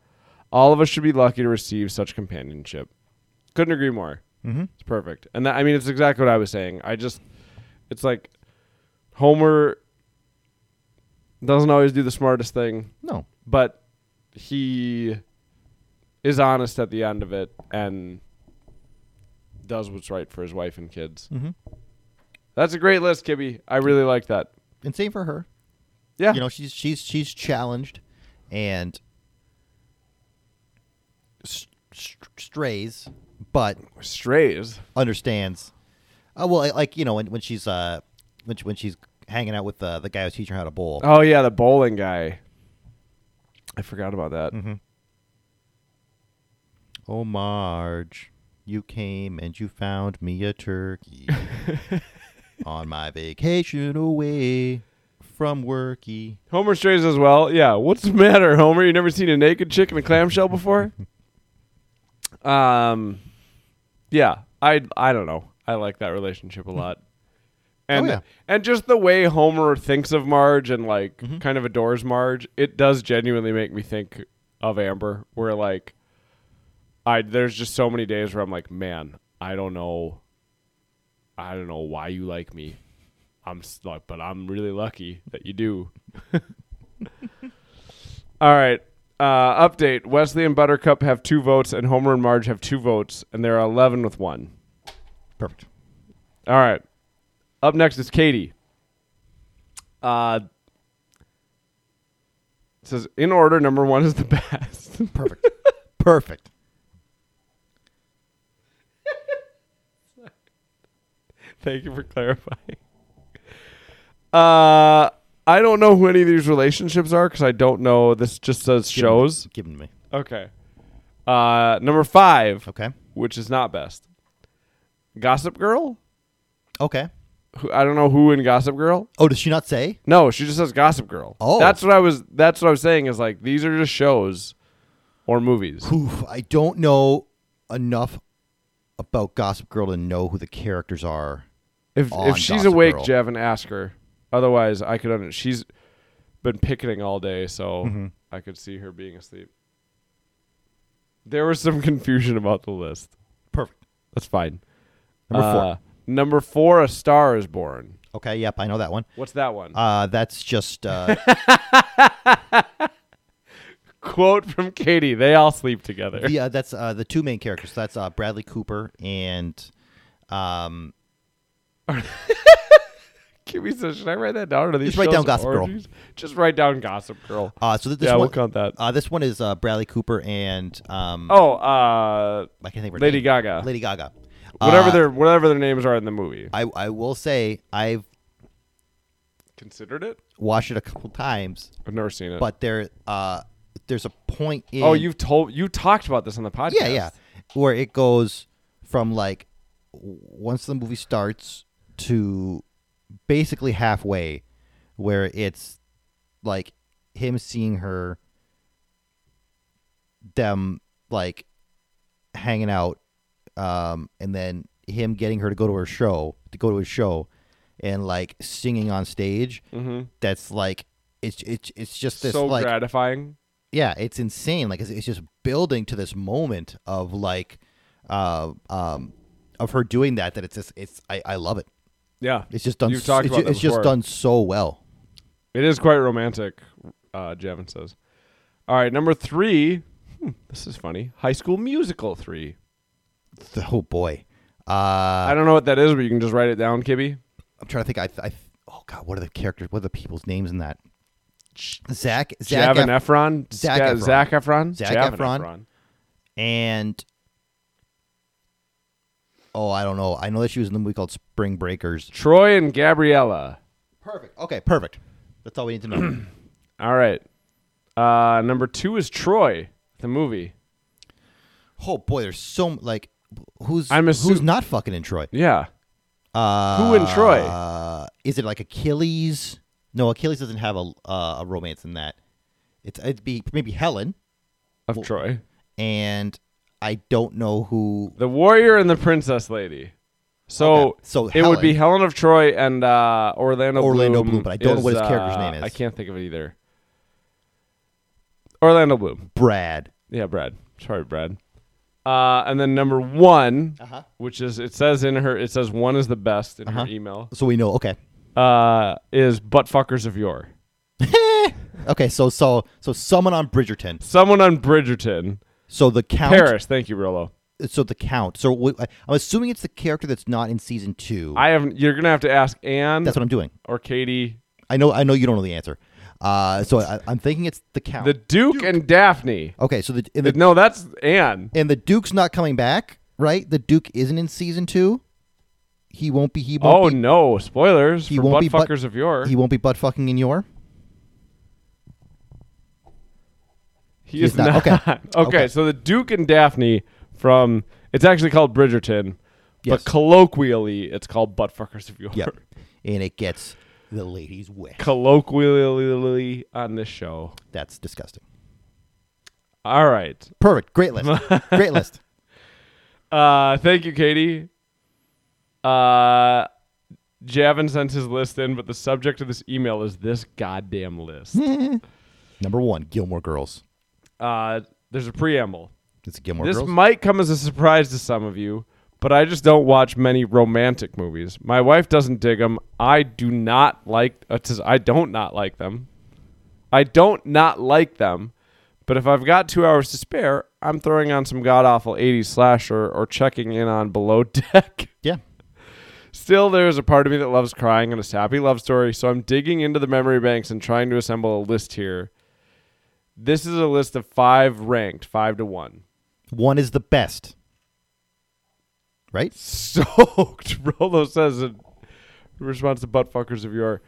All of us should be lucky to receive such companionship. Couldn't agree more. Mm-hmm. It's perfect. And that, I mean, it's exactly what I was saying. I just, it's like Homer doesn't always do the smartest thing, No. but he is honest at the end of it and does what's right for his wife and kids. Mm-hmm. That's a great list, Kibby. I really like that. And same for her. Yeah. You know, she's she's she's challenged and st- strays, but Strays. understands. Uh, well, like- you know, when when she's uh when she, when she's hanging out with uh, the guy who's teaching her how to bowl. Oh, yeah, the bowling guy. I forgot about that. Mm-hmm. Oh, Marge, you came and you found me a turkey on my vacation away from worky. Homer strays as well. Yeah. What's the matter, Homer? You never seen a naked chick in a clamshell before? um, yeah. I I don't know. I like that relationship a lot. And yeah. and just the way Homer thinks of Marge and like Mm-hmm. kind of adores Marge, it does genuinely make me think of Amber. Where like, I there's just so many days where I'm like, man, I don't know, I don't know why you like me. I'm like, but I'm really lucky that you do. All right. Uh, update: Wesley and Buttercup have two votes, and Homer and Marge have two votes, and there are eleven with one. Perfect. All right. Up next is Katie. Uh, it says in order, number one is the best. Perfect. Perfect. Thank you for clarifying. Uh, I don't know who any of these relationships are because I don't know. This just says Give 'em- shows. Give them to me. Okay. Uh, number five, Okay. which is not best. Gossip Girl. Okay. Who, I don't know who in Gossip Girl. Oh, does she not say? No, she just says Gossip Girl. Oh. that's what I was. That's what I was saying. Is like these are just shows or movies. Oof, I don't know enough about Gossip Girl to know who the characters are. If on if she's Gossip awake, Girl. Jeff, and ask her. Otherwise, I could. Under- she's been picketing all day, so Mm-hmm. I could see her being asleep. There was some confusion about the list. Perfect. That's fine. Number four. Uh, Number four, A Star Is Born. Okay. Yep. I know that one. What's that one? Uh, that's just uh, Quote from Katie: They all sleep together. the uh, that's uh, the two main characters. That's uh, Bradley Cooper and um, Kimmy says, "Should I write that down? Or these Just write down Gossip Girl. orgies? Just write down Gossip Girl. uh, so th- this yeah, one we'll count that. uh, this one is uh, Bradley Cooper and um, oh, uh, I can't think of her Lady name. Gaga. Lady Gaga. whatever Uh, their whatever their names are in the movie. I I will say I've considered it. Watched it a couple times, I've never seen it. but there uh there's a point in oh, you've told you talked about this on the podcast. yeah yeah where it goes from like w- once the movie starts to basically halfway where it's like him seeing her them like hanging out um and then him getting her to go to her show to go to his show and like singing on stage Mm-hmm. that's like it's it's it's just this So like gratifying. yeah, it's insane. Like it's, it's just building to this moment of like, uh, um, of her doing that. That it's just it's I, I love it. Yeah, It's just done. You've talked it's, about ju- that it's just before. done so well. It is quite romantic, uh, Javin says. All right, number three. Hmm, this is funny. High School Musical three. Oh boy, uh, I don't know what that is, but you can just write it down, Kibby. I'm trying to think. I, I oh god, what are the characters? What are the people's names in that? Zach, Zach, Ef- Efron, Zac Ska- Efron. Zac Efron, Zac Efron. and oh, I don't know. I know that she was in the movie called Spring Breakers. Troy and Gabriella. Perfect. Okay, perfect. That's all we need to know. All right. Uh, number two is Troy, the movie. oh boy, there's so m- like who's I'm who's not fucking in Troy. Yeah. Uh, Who in Troy? Uh, is it like Achilles? No, Achilles doesn't have a uh, a romance in that. It's it'd be maybe Helen, Of Troy. and I don't know who. The warrior and the princess lady. So, Okay, so it would be Helen- Helen of Troy and uh, Orlando Orlando Bloom. Bloom, but I don't know what his character's uh, name is. I can't think of it either. Orlando Bloom. Brad. Yeah, Brad. Sorry, Brad. Uh, and then number one, Uh-huh. which is it says in her it says one is the best in Uh-huh. her email. So we know. Okay. Uh, is butt fuckers of yore. Okay. So so so someone on Bridgerton. Someone on Bridgerton. So the count. Paris. Thank you, Rolo. So the count. So w- I'm assuming it's the character that's not in season two. I have. You're gonna have to ask Anne that's what I'm doing. or Katie. I know. I know you don't know the answer. Uh, so I, I'm thinking it's the count. The Duke, and Daphne. okay. So the, in the no, that's Anne. and the Duke's not coming back, right? The Duke isn't in season two. He won't be. He won't Oh be, no! Spoilers He for won't butt be butt- fuckers of yore. He won't be butt fucking in your. He He's is not. not. Okay. okay. Okay. so the Duke and Daphne from it's actually called Bridgerton, Yes. but colloquially it's called butt fuckers of yore. Yep. and it gets the ladies wet. colloquially on this show. That's disgusting. All right. Perfect. Great list. Great list. Uh, thank you, Katie. Uh, Javin sent his list in, but the subject of this email is this goddamn list. Number one, Gilmore Girls. Uh, there's a preamble. It's Gilmore This Girls. might come as a surprise to some of you, but I just don't watch many romantic movies. My wife doesn't dig them. I do not like. Uh, I don't not like them. I don't not like them. But if I've got two hours to spare, I'm throwing on some god awful 80s slasher or checking in on Below Deck. yeah. Still, there's a part of me that loves crying and a sappy love story, so I'm digging into the memory banks and trying to assemble a list here. This is a list of five ranked, five to one. One is the best. Right? Soaked, Rolo says in response to buttfuckers of your.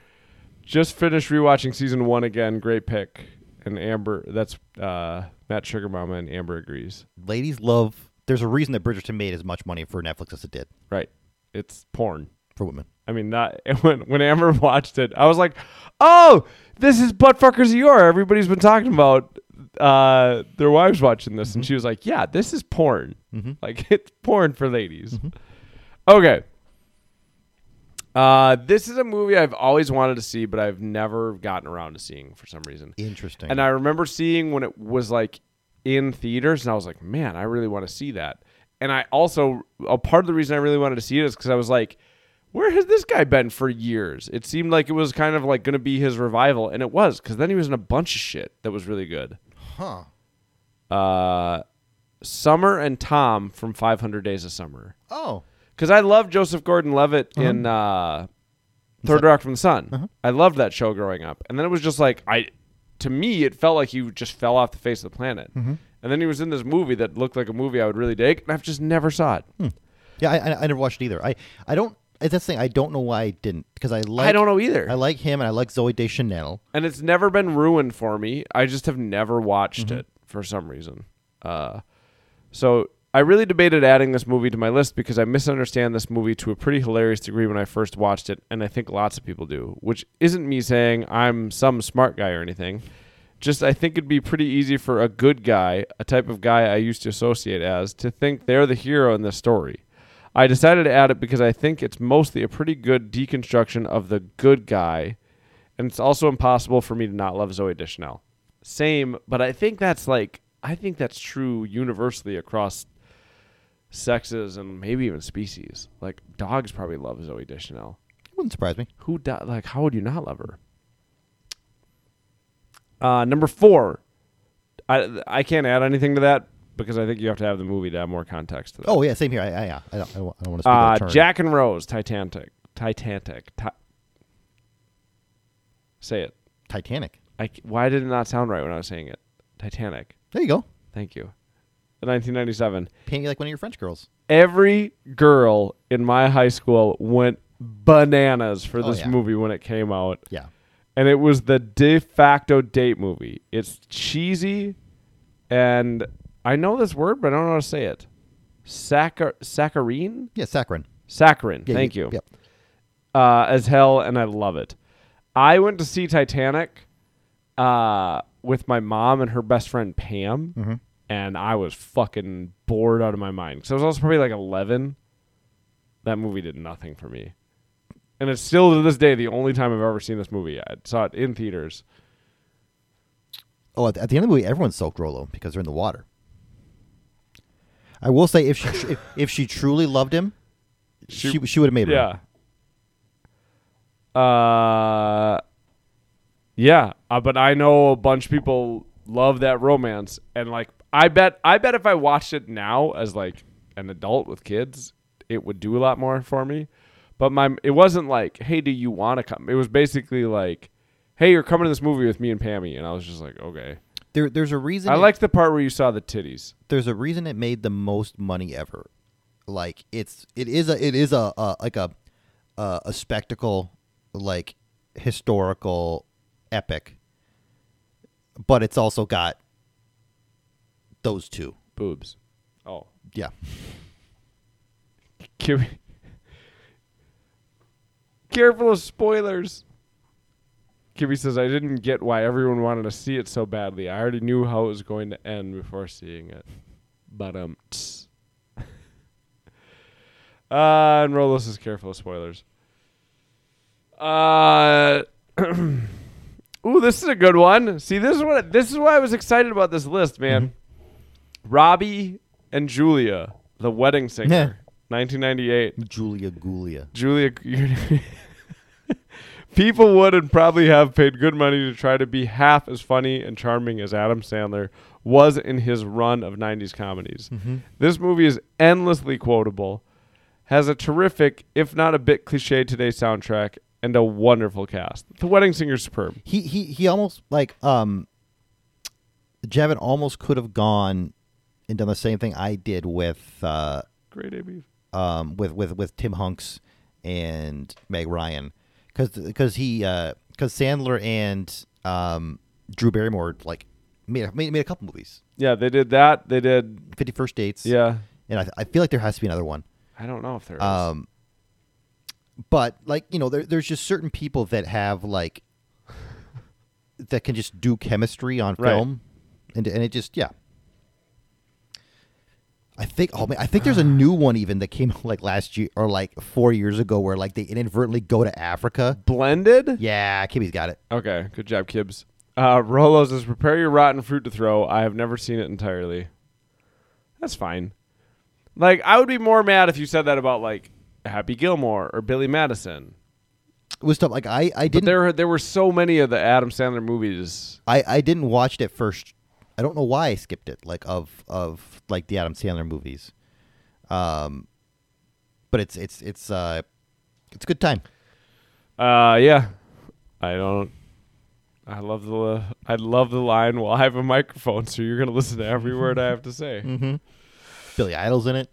Just finished rewatching season one again. Great pick. And Amber, that's uh, Matt Sugar Mama, and Amber agrees. Ladies love. There's a reason that Bridgerton made as much money for Netflix as it did Right. It's porn. For women. I mean, not when when Amber watched it, I was like, "Oh, this is buttfuckers of your." Everybody's been talking about uh, their wives watching this, and she was like, "Yeah, this is porn. Like it's porn for ladies." Okay. Uh, this is a movie I've always wanted to see, but I've never gotten around to seeing for some reason. Interesting. And I remember seeing when it was like in theaters, and I was like, man, I really want to see that. And I also, a part of the reason I really wanted to see it is because I was like, where has this guy been for years? It seemed like it was kind of like going to be his revival, and it was because then he was in a bunch of shit that was really good. huh. Uh, Summer and Tom from 500 Days of Summer. Oh. Because I love Joseph Gordon-Levitt in uh, Third Rock from the Sun. I loved that show growing up, and then it was just like I, to me, it felt like he just fell off the face of the planet. And then he was in this movie that looked like a movie I would really dig, and I've just never saw it. Yeah, I, I, I never watched it either. I, I don't. That's the thing. I don't know why I didn't because I like I don't know either. I like him and I like Zooey Deschanel. and it's never been ruined for me. I just have never watched Mm-hmm. it for some reason. Uh, so I really debated adding this movie to my list because I misunderstand this movie to a pretty hilarious degree when I first watched it, and I think lots of people do. Which isn't me saying I'm some smart guy or anything. Just I think it'd be pretty easy for a good guy, a type of guy I used to associate as, to think they're the hero in this story. I decided to add it because I think it's mostly a pretty good deconstruction of the good guy, and it's also impossible for me to not love Zooey Deschanel. Same, but I think that's like I think that's true universally across sexes and maybe even species. Like dogs probably love Zooey Deschanel. Wouldn't surprise me. Who do, like how would you not love her? Uh, number four, I I can't add anything to that because I think you have to have the movie to have more context. To that. Oh yeah, same here. I, I, yeah, I don't, I don't, I don't want to speak Uh, turn. Jack and Rose, Titanic, Titanic. Ti- Say it. Titanic. I, why did it not sound right when I was saying it? Titanic. There you go. Thank you. 1997. Paint like one of your French girls. Every girl in my high school went bananas for Oh, this yeah. movie when it came out. Yeah. And it was the de facto date movie. It's cheesy and I know this word, but I don't know how to say it. Saccharine? Saccharine? Yeah, saccharin. Saccharine. Yeah, Thank you-. Yep. uh, as hell, and I love it. I went to see Titanic uh, with my mom and her best friend Pam, Mm-hmm. and I was fucking bored out of my mind. because I was also probably like 11. That movie did nothing for me. And it's still to this day the only time I've ever seen this movie. I saw it in theaters. Oh, at the, at the end of the movie, everyone's soaked Rolo because they're in the water. I will say, if she if, if she truly loved him, She- she she, would have made room. Yeah. Uh, yeah, uh, but I know a bunch of people love that romance, and like I bet, I bet if I watched it now as like an adult with kids, it would do a lot more for me. But my, it wasn't like, hey, do you want to come? It was basically like, hey, you're coming to this movie with me and Pammy, and I was just like, okay. There, there's a reason. I it- liked the part where you saw the titties. there's a reason it made the most money ever. Like it's it is a it is a, a like a a, a spectacle like historical epic, but it's also got those two. Boobs. Oh, Yeah, Give Careful of spoilers. Kibby says, I didn't get why everyone wanted to see it so badly. I already knew how it was going to end before seeing it. But, um, tss. uh, and Rolos is careful of spoilers. Uh, ooh, this is a good one. See, this is what this is why I was excited about this list, man. Robbie and Julia, the wedding singer, 1998. Julia Gulia. Julia, you're- people would and probably have paid good money to try to be half as funny and charming as Adam Sandler was in his run of 90s comedies. This movie is endlessly quotable, has a terrific, if not a bit cliche today soundtrack, and a wonderful cast. The Wedding Singer's superb. He he he almost like um. Javin almost could have gone and done the same thing I did with uh Great AB. um, with with with Tom Hanks and Meg Ryan, because because he because Sandler and um, Drew Barrymore like made, made made a couple movies, Yeah, they did that. They did. Fifty First Dates, Yeah. and I, I feel like there has to be another one. I don't know if there is. Um, but like you know, there, there's just certain people that have like that can just do chemistry on Right. film, and and it just yeah. I think oh man, I think there's a new one even that came out like last year or like four years ago where like they inadvertently go to Africa. Blended? Yeah, Kibby's got it. Okay, good job, Kibbs. Uh, Rolo says, prepare your rotten fruit to throw. I have never seen it entirely. That's fine. Like, I would be more mad if you said that about, like, Happy Gilmore or Billy Madison. It was tough. Like I I But didn't there, there were so many of the Adam Sandler movies. I I didn't watch it at first. I don't know why I skipped it. Like of of like the Adam Sandler movies. Um, but it's it's it's uh it's a good time. Uh, yeah. I don't. I love the I love the line. Well, I have a microphone, so you're gonna listen to every word I have to say. Mm-hmm. Billy Idol's in it.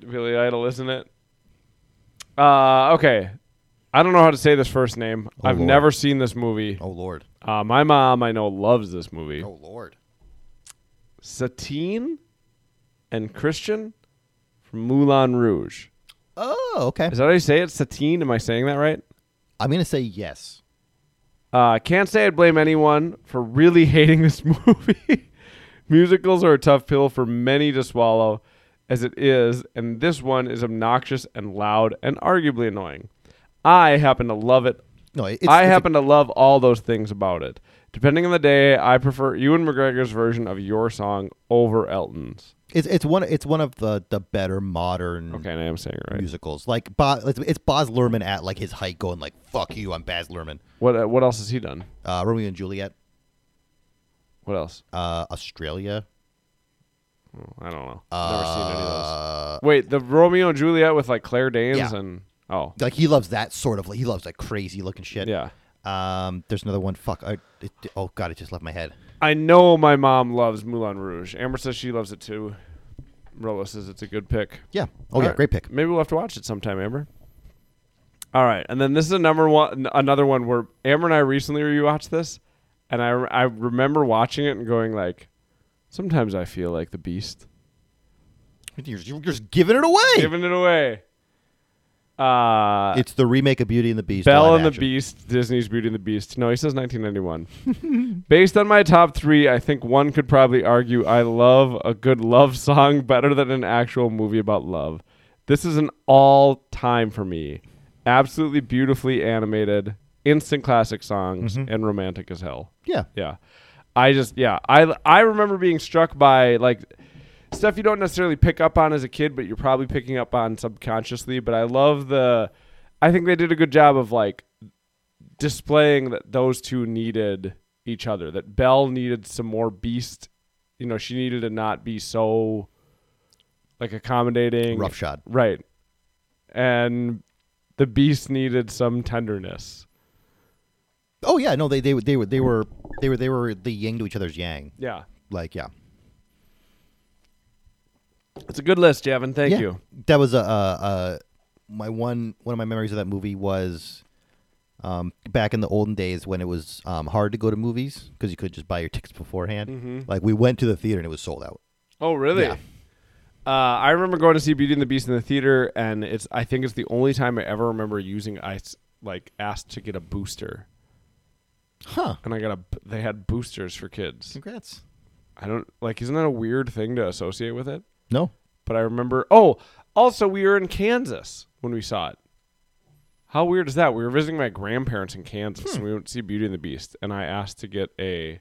Billy Idol, isn't it? Uh, okay. I don't know how to say this first name. Oh, I've Lord. never seen this movie. Oh lord. Uh, my mom, I know, loves this movie. Oh lord. Satine and Christian from Moulin Rouge. Oh, okay. Is that how you say it? Satine? Am I saying that right? I'm gonna say yes. Uh, can't say I'd blame anyone for really hating this movie. Musicals are a tough pill for many to swallow, as it is, and this one is obnoxious and loud and arguably annoying. I happen to love it. No, it's, I it's a- happen to love all those things about it. Depending on the day, I prefer Ewan McGregor's version of your song over Elton's. it's it's one it's one of the the better modern Okay, I am saying it right. musicals. Like Boz, it's, it's Boz Luhrmann at like his height, going like "fuck you," I'm Baz Luhrmann. What uh, what else has he done? Uh, Romeo and Juliet, What else? uh, Australia. Oh, I don't know. Never seen any of those. Uh, Wait, the Romeo and Juliet with like Claire Danes Yeah. and oh like he loves that sort of. Like he loves like crazy looking shit. yeah. Um, there's another one. Fuck. I, it, oh god, it just left my head. I know my mom loves Moulin Rouge. Amber says she loves it too. Rolla says it's a good pick. Yeah. Oh All yeah, right. great pick. Maybe we'll have to watch it sometime, Amber. All right, and then this is a number one, another one where Amber and I recently rewatched this, and I I remember watching it and going like, sometimes I feel like the Beast, You're, you're just giving it away. giving it away. Uh, it's the remake of Beauty and the Beast. Belle and the action. Beast, Disney's Beauty and the Beast. No, he says 1991. Based on my top three, I think one could probably argue I love a good love song better than an actual movie about love. This is an all time for me. Absolutely beautifully animated, instant classic songs, and romantic as hell. Yeah. Yeah. I just yeah, I I remember being struck by like stuff you don't necessarily pick up on as a kid, but you're probably picking up on subconsciously, but I love the I think they did a good job of like displaying that those two needed each other. That Belle needed some more beast, you know, she needed to not be so like accommodating. Roughshod. Right. And the beast needed some tenderness. Oh yeah. No, they they they were they were they were they were the yin to each other's yang. Yeah. Like yeah. It's a good list, Javin. Thank Yeah. you. That was a, a, a my one one of my memories of that movie was um, back in the olden days when it was um, hard to go to movies because you could just buy your tickets beforehand. Mhm. Like we went to the theater and it was sold out. Oh, really? Yeah. Uh, I remember going to see Beauty and the Beast in the theater, and it's. I think it's the only time I ever remember using. I s- like asked to get a booster, Huh. and I got a. They had boosters for kids. Congrats. I don't like. Isn't that a weird thing to associate with it? No. But I remember. Oh, also we were in Kansas when we saw it. How weird is that? We were visiting my grandparents in Kansas, and hmm. we went to see Beauty and the Beast, and I asked to get a.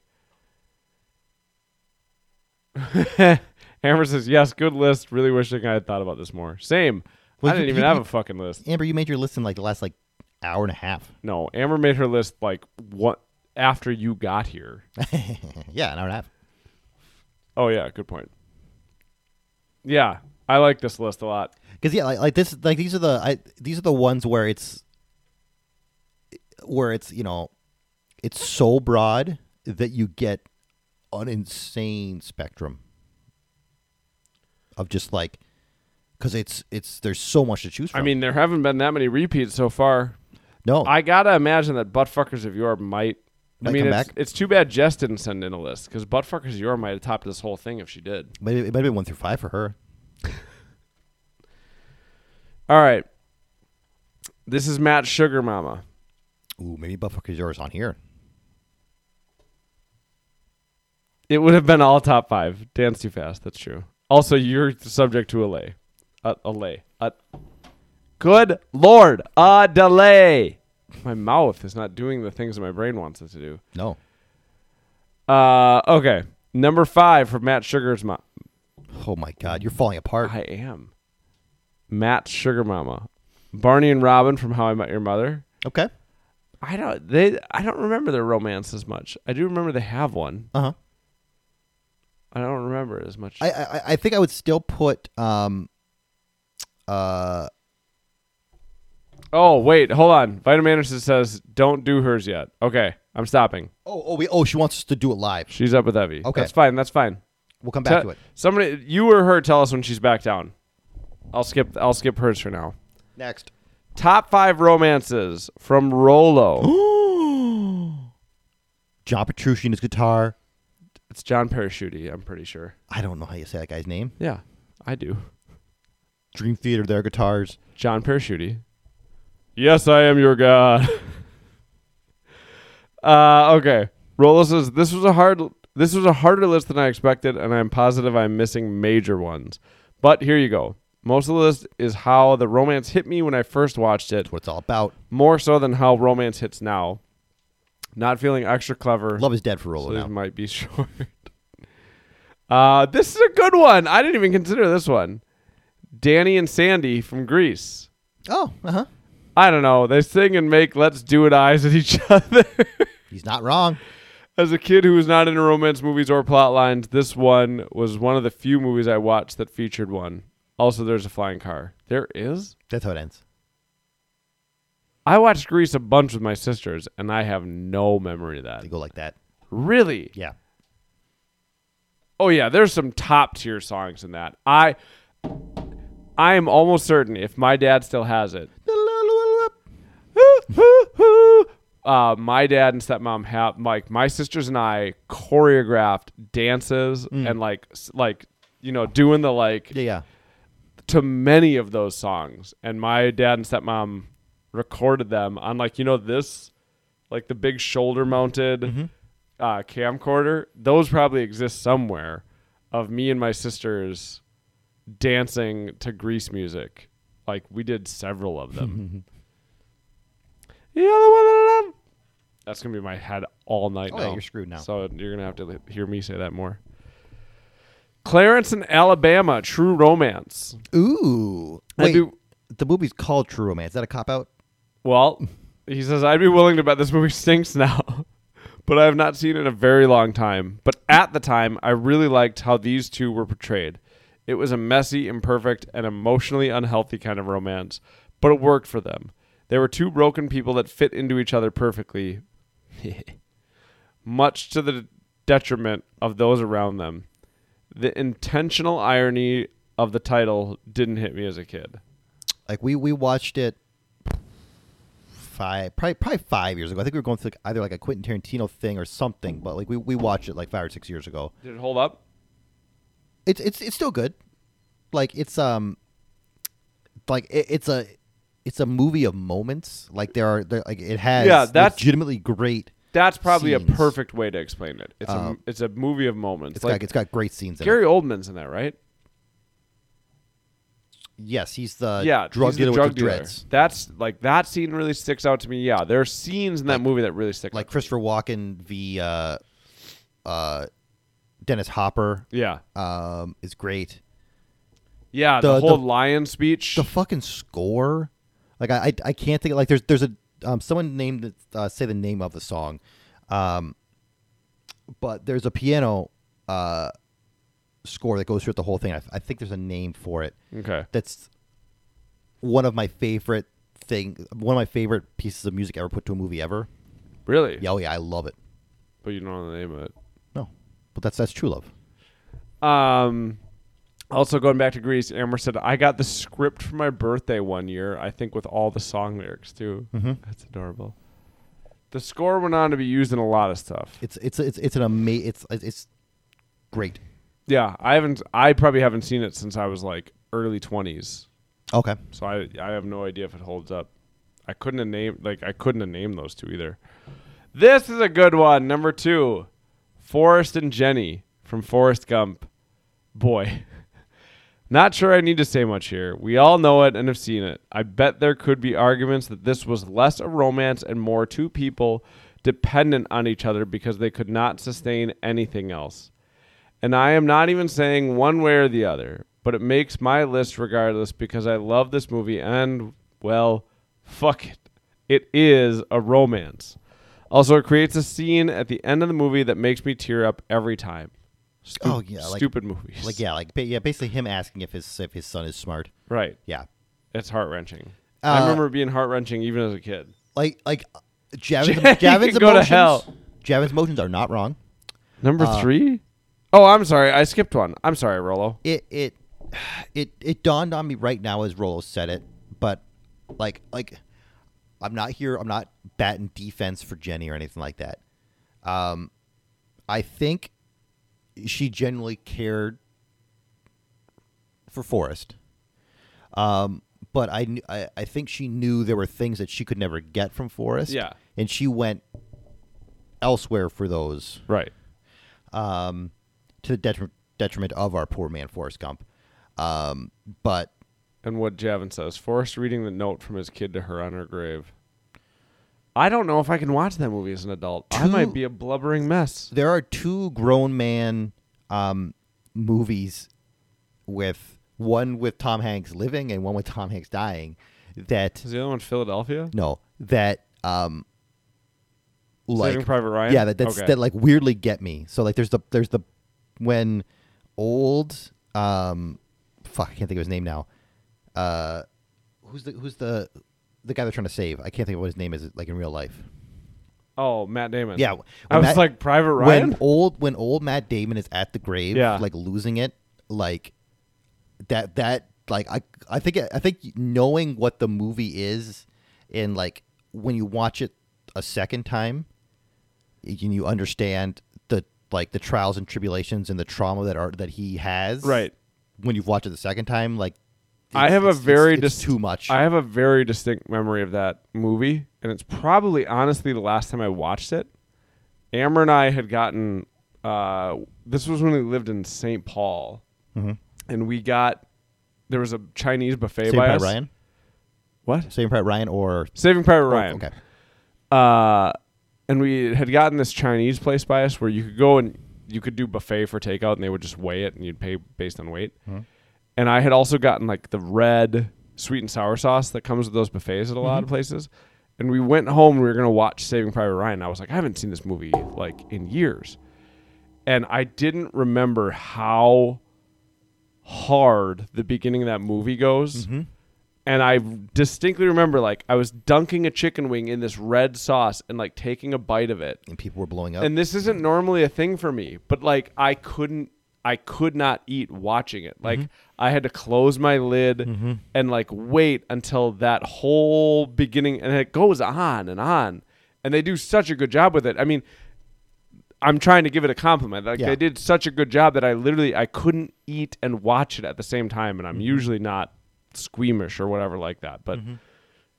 Amber says, "Yes, good list. Really wishing I had thought about this more. Same. Well, I didn't you- even you- have a fucking list. Amber, you made your list in like the last like hour and a half. No, Amber made her list like what after you got here. yeah, an hour and a half. Oh yeah, good point. Yeah, I like this list a lot. Because yeah, like, like this, like these are the I, these are the ones where it's where it's you know it's so broad that you get an insane spectrum of just like because it's it's there's so much to choose from. I mean, there haven't been that many repeats so far. no, I gotta imagine that Buttfuckers of Yore might. I mean, it's, it's too bad Jess didn't send in a list because Buttfuckers Yore might have topped this whole thing if she did. maybe it might have been one through five for her. All right, this is Matt Sugar Mama. Ooh, maybe Buttfuckers yours on here. It would have been all top five. Dance too fast. That's true. Also, you're subject to a lay. A, a lay. A, good lord, a delay. My mouth is not doing the things that my brain wants it to do. No, Uh, okay. Number five for Matt Sugar's mom. oh my God, you're falling apart. I am. Matt Sugar Mama. Barney and Robin from How I Met Your Mother. Okay, I don't they I don't remember their romance as much. I do remember they have one. uh huh. I don't remember it as much. I, I I think I would still put um uh oh, wait, hold on. Vitamin Anderson says don't do hers yet. Okay, I'm stopping. oh oh we oh she wants us to do it live. She's up with Evie. Okay. That's fine. That's fine. We'll come back Te- to it Somebody you or her tell us when she's back down. I'll skip I'll skip hers for now. next. Top five romances from Rolo. John Petrucci and his guitar. it's John Parachuti, I'm pretty sure. I don't know how you say that guy's name. Yeah, I do. Dream Theater, their guitars. John Parachuti. Yes, I am your god. uh, okay. Rolo says this was a hard this was a harder list than I expected, and I'm positive I'm missing major ones. But here you go. Most of the list is how the romance hit me when I first watched it, That's what it's all about. more so than how romance hits now. Not feeling extra clever. Love is dead for Rolo so these now. might be short. Uh, this is a good one. I didn't even consider this one. Danny and Sandy from Grease. Oh, uh huh. I don't know. They sing and make "Let's Do It" eyes at each other. He's not wrong. As a kid who was not into romance movies or plot lines, this one was one of the few movies I watched that featured one. Also, there's a flying car. There is. That's how it ends. I watched Grease a bunch with my sisters, and I have no memory of that. They go like that. Really? Yeah. Oh yeah, there's some top tier songs in that. I I am almost certain if my dad still has it. Uh, my dad and stepmom have like my sisters and I choreographed dances and like like you know doing the like Yeah, yeah. to many of those songs. And my dad and stepmom recorded them on like you know this like the big shoulder mounted uh, camcorder. Those probably exist somewhere of me and my sisters dancing to grease music. Like we did several of them. You're the one that I love. That's gonna be my head all night Oh, now yeah, you're screwed now. so you're gonna have to hear me say that more clarence and alabama true romance Ooh. I'd Wait, be- the movie's called True Romance. Is that a cop out? Well, he says, I'd be willing to bet this movie stinks now, but I have not seen it in a very long time. But at the time, I really liked how these two were portrayed. It was a messy, imperfect, and emotionally unhealthy kind of romance, but it worked for them. They were two broken people that fit into each other perfectly, much to the detriment of those around them. The intentional irony of the title didn't hit me as a kid. Like we we watched it five probably probably five years ago. I think we were going through like, either like a Quentin Tarantino thing or something, but like we, we watched it like five or six years ago. Did it hold up? It's it's it's still good. Like it's um like it, it's a it's a movie of moments. Like there are there like it has Yeah, that's- legitimately great. That's probably a perfect way to explain it. It's a Um, it's a movie of moments. It's like got it's got great scenes in Gary it. Oldman's in that, right? Yes, he's the yeah, drug he's the dealer drug with the dealer. dreads. That's like that scene really sticks out to me. Yeah, there are scenes in that Like- movie that really stick. Like out. Christopher Walken v uh uh Dennis Hopper yeah, um is great. yeah, the, The- whole the- lion speech. the fucking score like i i, I can't think of, like there's there's a um someone named it, uh, say the name of the song um but there's a piano uh score that goes through the whole thing. I, I think there's a name for it. Okay, that's one of my favorite thing one of my favorite pieces of music ever put to a movie ever. Really? yeah oh yeah i love it. But you don't know the name of it. no but that's that's true love. Um, also going back to Grease, Amber said I got the script for my birthday one year. I think with all the song lyrics too. Mhm. That's adorable. The score went on to be used in a lot of stuff. it's it's it's it's an ama- it's it's great Yeah, I haven't. I probably haven't seen it since I was like early twenties. okay So I I have no idea if it holds up. I couldn't have named like I couldn't have named those two either. This is a good one. Number two, Forrest and Jenny from Forrest Gump. Boy, not sure I need to say much here. We all know it and have seen it. I bet there could be arguments that this was less a romance and more two people dependent on each other because they could not sustain anything else. And I am not even saying one way or the other, but it makes my list regardless because I love this movie and, well, fuck it. It is a romance. Also, it creates a scene at the end of the movie that makes me tear up every time. Stu- Oh, yeah, like- stupid movies. like yeah like ba- yeah basically him asking if his if his son is smart right. yeah It's heart wrenching. I Uh, remember being heart wrenching even as a kid. like like Javin's, Jay Javin's to emotions. hell. Javin's emotions are not wrong. Number uh, three? Oh, I'm sorry. I skipped one. I'm sorry, Rolo. It it it it dawned on me right now as Rolo said it, but like like I'm not here. I'm not batting defense for Jenny or anything like that. Um, I think she genuinely cared for Forrest. Um, but I, kn- I I think she knew there were things that she could never get from Forrest. Yeah. and she went elsewhere for those Right. um, to the detri- detriment of our poor man Forrest Gump. Um, but And what Javin says, Forrest reading the note from his kid to her on her grave. I don't know if I can watch that movie as an adult. I Two- might be a blubbering mess. there are two grown man um, movies with one with Tom Hanks living and one with Tom Hanks dying. That Is the other one Philadelphia? no, that um, like Saving Private Ryan? yeah, that that's, Okay. that like weirdly get me. So like, there's the there's the when old um, fuck, I can't think of his name now. Uh, who's the who's the the guy they're trying to save? I can't think of what his name is like in real life. Oh, Matt Damon. Yeah, I was Matt- like Private Ryan. when old when old Matt Damon is at the grave, Yeah. like losing it, like that that like I I think I think knowing what the movie is and like when you watch it a second time, you, you understand the like the trials and tribulations and the trauma that are that he has. Right. When you've watched it the second time, like I have a very it's, it's dis- too much. I have a very distinct memory of that movie, and it's probably honestly the last time I watched it. Amber and I had gotten. Uh, this was when we lived in St. Paul, Mhm. and we got there was a Chinese buffet Saving by Private us. Ryan, What? Saving Private Ryan, or Saving Private oh, Ryan. okay, Uh, and we had gotten this Chinese place by us where you could go and you could do buffet for takeout, and they would just weigh it, and you'd pay based on weight. And I had also gotten like the red sweet and sour sauce that comes with those buffets at a lot of mm-hmm. places. And we went home. and We were gonna watch Saving Private Ryan. And I was like, I haven't seen this movie like in years, and I didn't remember how hard the beginning of that movie goes. Mm-hmm. And I distinctly remember like I was dunking a chicken wing in this red sauce and like taking a bite of it. and people were blowing up. And this isn't normally a thing for me, but like I couldn't I could not eat watching it. Like mm-hmm. I had to close my lid mm-hmm. and like wait until that whole beginning and it goes on and on. And they do such a good job with it. I mean, I'm trying to give it a compliment. Like Yeah. they did such a good job that I literally I couldn't eat and watch it at the same time and I'm mm-hmm. usually not squeamish or whatever like that. But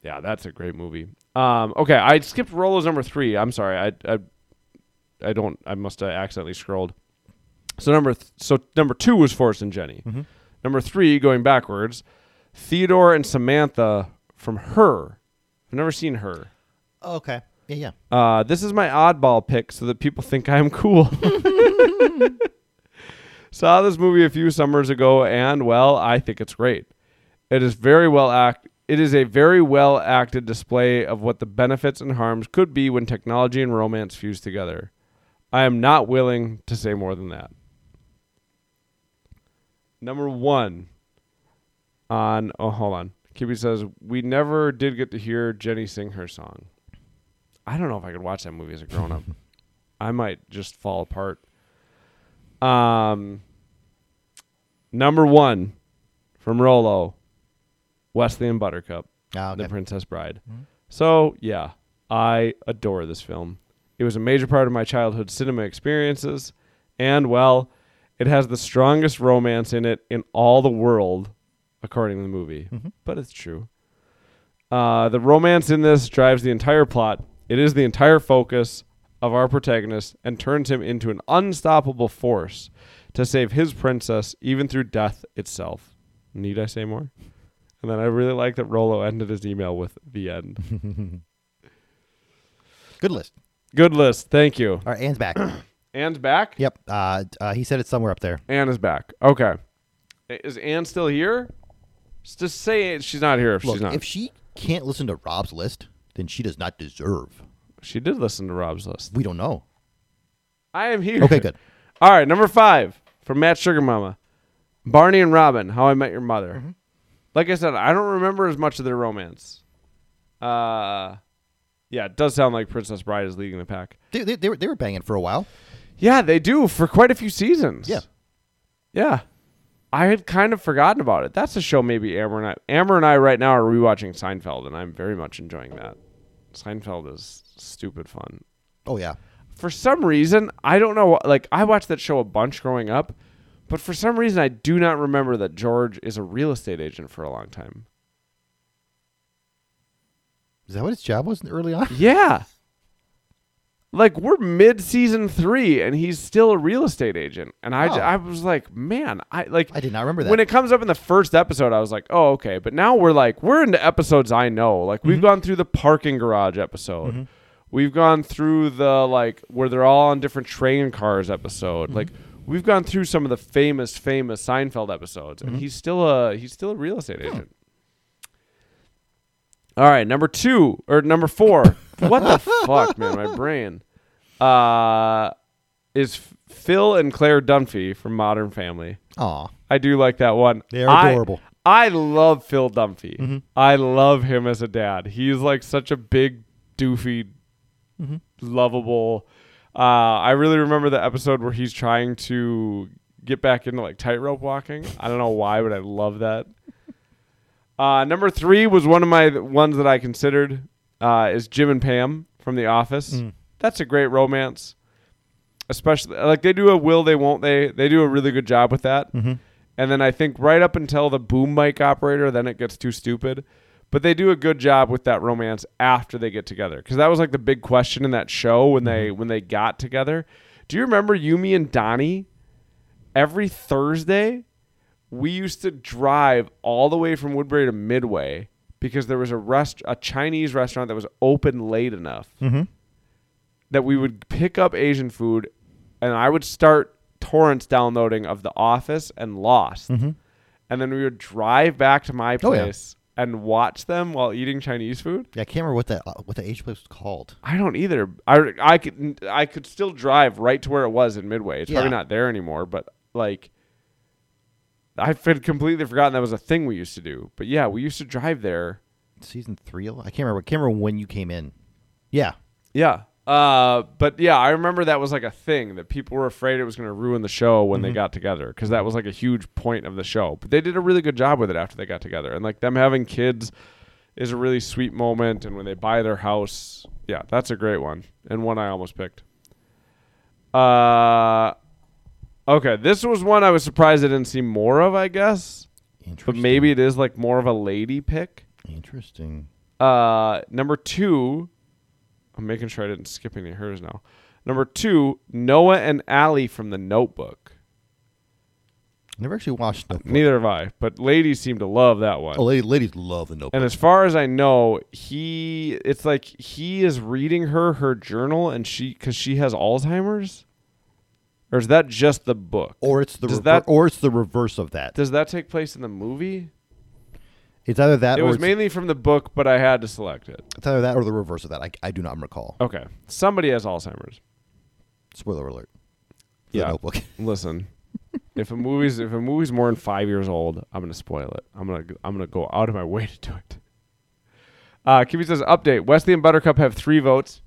yeah, that's a great movie. Um, okay, I skipped Rolo's number three. I'm sorry. I I, I don't. I must have accidentally scrolled. So number th- so number two was Forrest and Jenny. Number three, going backwards, Theodore and Samantha from Her. I've never seen Her. Oh, okay, yeah, yeah. Uh, this is my oddball pick so that people think I am cool. Saw this movie a few summers ago, and well, I think it's great. It is very well act. It is a very well acted display of what the benefits and harms could be when technology and romance fuse together. I am not willing to say more than that. Number one on oh hold on. Kibby says we never did get to hear Jenny sing her song. I don't know if I could watch that movie as a grown up. I might just fall apart. Um, number one from Rolo, Wesley and Buttercup, Ah, The. Princess Bride. So yeah, I adore this film. It was a major part of my childhood cinema experiences, and well, it has the strongest romance in it in all the world, according to the movie. But it's true. Uh, the romance in this drives the entire plot. It is the entire focus of our protagonist and turns him into an unstoppable force to save his princess, even through death itself. Need I say more? And then I really like that Rolo ended his email with the end. Good list. Good list. Thank you. All right, Anne's back. Anne's back? yep. Uh, uh, he said it's somewhere up there. Anne is back. Okay. Is Anne still here? Just say she's not here if Look, she's not. if she can't listen to Rob's list, then she does not deserve. she did listen to Rob's list. We don't know. I am here. Okay, good. All right, number five from Matt Sugar Mama, Barney and Robin, How I Met Your Mother. Mm-hmm. Like I said, I don't remember as much of their romance. Uh, yeah, it does sound like Princess Bride is leading the pack. They, they, they, were, they were banging for a while. Yeah, they do for quite a few seasons. Yeah. yeah. I had kind of forgotten about it. That's a show maybe Amber and I Amber and I right now are rewatching Seinfeld and I'm very much enjoying that. Seinfeld is stupid fun. Oh yeah. For some reason, I don't know like I watched that show a bunch growing up, but for some reason I do not remember that George is a real estate agent for a long time. Is that what his job was in early on? Yeah. Like we're mid season three, and he's still a real estate agent, and I, j- Oh. I was like, man, I like I did not remember that. when it comes up in the first episode, I was like, oh okay, but now we're like we're into episodes I know, like we've mhm. gone through the parking garage episode, mm-hmm. we've gone through the like where they're all on different train cars episode, mm-hmm. like we've gone through some of the famous famous Seinfeld episodes, and mm-hmm. he's still a he's still a real estate agent. All right, number two or number four. what the fuck, man? My brain. Uh, is Phil and Claire Dunphy from Modern Family. Aw. I do like that one. They are I- adorable. I, love Phil Dunphy. Mm-hmm. I love him as a dad. He's like such a big, doofy, Mm-hmm. lovable. Uh, I really remember the episode where he's trying to get back into like tightrope walking. I don't know why, but I love that. Uh, number three was one of my ones that I considered uh, is Jim and Pam from The Office. Mm. That's a great romance, especially like they do a will they won't they they do a really good job with that. Mm-hmm. And then I think right up until the boom mic operator, then it gets too stupid. But they do a good job with that romance after they get together, because that was like the big question in that show when they when they got together. Do you remember Yumi and Donnie? Every Thursday, we used to drive all the way from Woodbury to Midway because there was a rest a Chinese restaurant that was open late enough Mm-hmm. that we would pick up Asian food, and I would start torrents downloading of The Office and Lost, Mhm. and then we would drive back to my Oh, yeah. place and watch them while eating Chinese food. Yeah, I can't remember what that uh, what the Asian place was called. I don't either. I, I could I could still drive right to where it was in Midway. It's probably not there anymore, but like. I had completely forgotten that was a thing we used to do. But yeah, we used to drive there. Season three. I can't remember. I can't remember when you came in. Yeah. Yeah. Uh, but yeah, I remember that was like a thing that people were afraid it was going to ruin the show when they got together because that was like a huge point of the show. But they did a really good job with it after they got together, and like them having kids is a really sweet moment. And when they buy their house, yeah, that's a great one and one I almost picked. Uh, okay, this was one I was surprised I didn't see more of. I guess, but maybe it is like more of a lady pick. Interesting. Uh, number two, I'm making sure I didn't skip any of hers now. Number two, Noah and Allie from The Notebook. Never actually watched Notebook. Neither have I, but ladies seem to love that one. Oh, ladies, ladies love the Notebook. and as far as I know, he it's like he is reading her her journal, and she because she has Alzheimer's, or is that just the book? or it's the rever- that- or it's the reverse of that. Does that take place in the movie? It's either that It or was it's, mainly from the book, but I had to select it. it's either that or the reverse of that. I, I do not recall. Okay, somebody has Alzheimer's. Spoiler alert. Yeah. The Notebook. Listen, if a movie's if a movie's more than five years old, I'm gonna spoil it. I'm gonna I'm gonna go out of my way to do it. Uh, Kimmy says update: Wesley and Buttercup have three votes.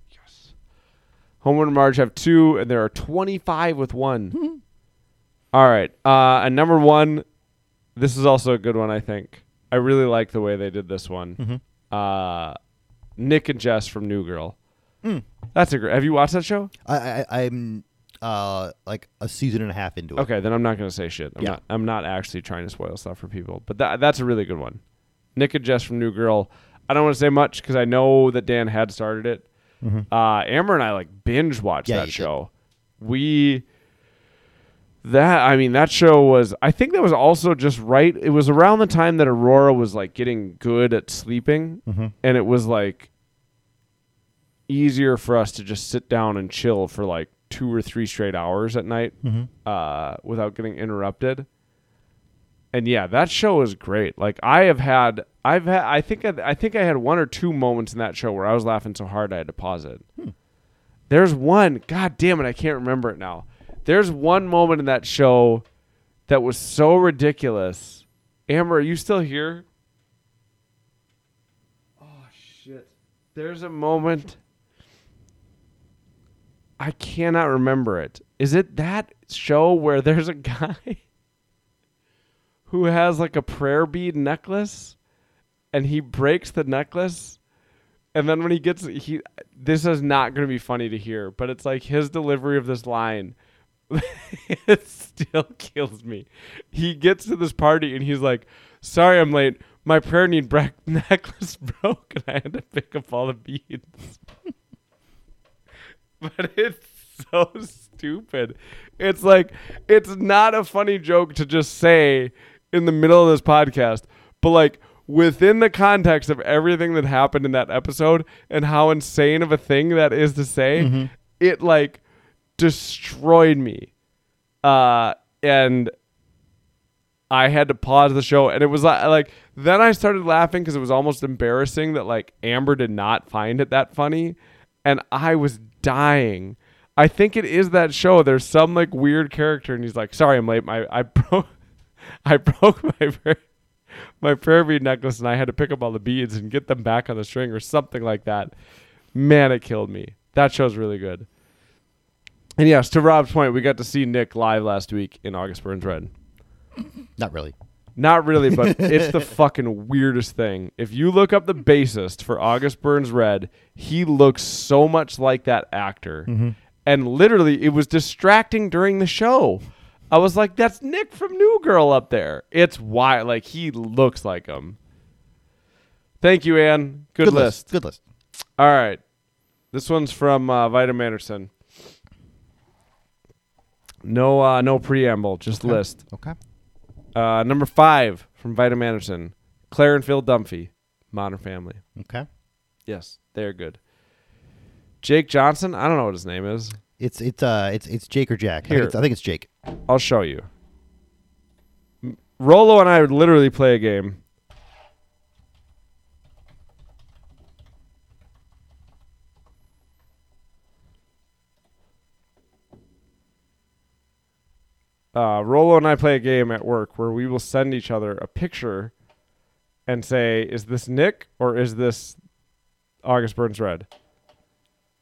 Homewood and Marge have two, and there are 25 with one. All right, uh, and number one, this is also a good one. I think I really like the way they did this one. Uh, Nick and Jess from New Girl. That's a great. Have you watched that show? I, I I'm uh like a season and a half into it. Okay, then I'm not gonna say shit. I'm Yeah. not. I'm not actually trying to spoil stuff for people. But that that's a really good one. Nick and Jess from New Girl. I don't want to say much because I know that Dan had started it. Uh, Amber and I like binge watched Yeah, that you did. show. We that I mean that show was. I think that was also just right. It was around the time that Aurora was like getting good at sleeping, Mhm. and it was like easier for us to just sit down and chill for like two or three straight hours at night Mhm. uh, without getting interrupted. And yeah, that show is great. Like I have had, I've had, I think, I, I think I had one or two moments in that show where I was laughing so hard I had to pause it. Hmm. There's one, god damn it, I can't remember it now. There's one moment in that show that was so ridiculous. Amber, are you still here? Oh shit. There's a moment I cannot remember it. Is it that show where there's a guy who has like a prayer bead necklace and he breaks the necklace and then when he gets he this is not going to be funny to hear but it's like his delivery of this line it still kills me. He gets to this party and he's like sorry i'm late. My prayer need necklace broke and i had to pick up all the beads. But it's so stupid. It's like it's not a funny joke to just say in the middle of this podcast but like within the context of everything that happened in that episode and how insane of a thing that is to say, it like destroyed me. Uh, and I had to pause the show, and it was like, like then I started laughing because it was almost embarrassing that like Amber did not find it that funny, and I was dying. I think it is that show. There's some like weird character, and he's like, "Sorry, I'm late. My I broke, I broke my prayer, my prayer bead necklace, and I had to pick up all the beads and get them back on the string or something like that." Man, it killed me. That show's really good. And yes, to Rob's point, we got to see Nick live last week in August Burns Red. Not really. Not really, but it's the fucking weirdest thing. If you look up the bassist for August Burns Red, he looks so much like that actor. Mm-hmm. And literally, it was distracting during the show. I was like, that's Nick from New Girl up there. It's why, like, he looks like him. Thank you, Ann. Good, list. Good list. All right. This one's from uh, Vita Anderson. No, uh, no preamble, just list. Okay. Uh, number five from Vita Anderson, Claire and Phil Dunphy, Modern Family. Okay. Yes, they're good. Jake Johnson, I don't know what his name is. It's it's uh it's it's Jake or Jack. I Here. think it's, I think it's Jake. I'll show you. Rolo and I would literally play a game. Uh, Rolo and I play a game at work where we will send each other a picture and say, "Is this Nick or is this August Burns Red?"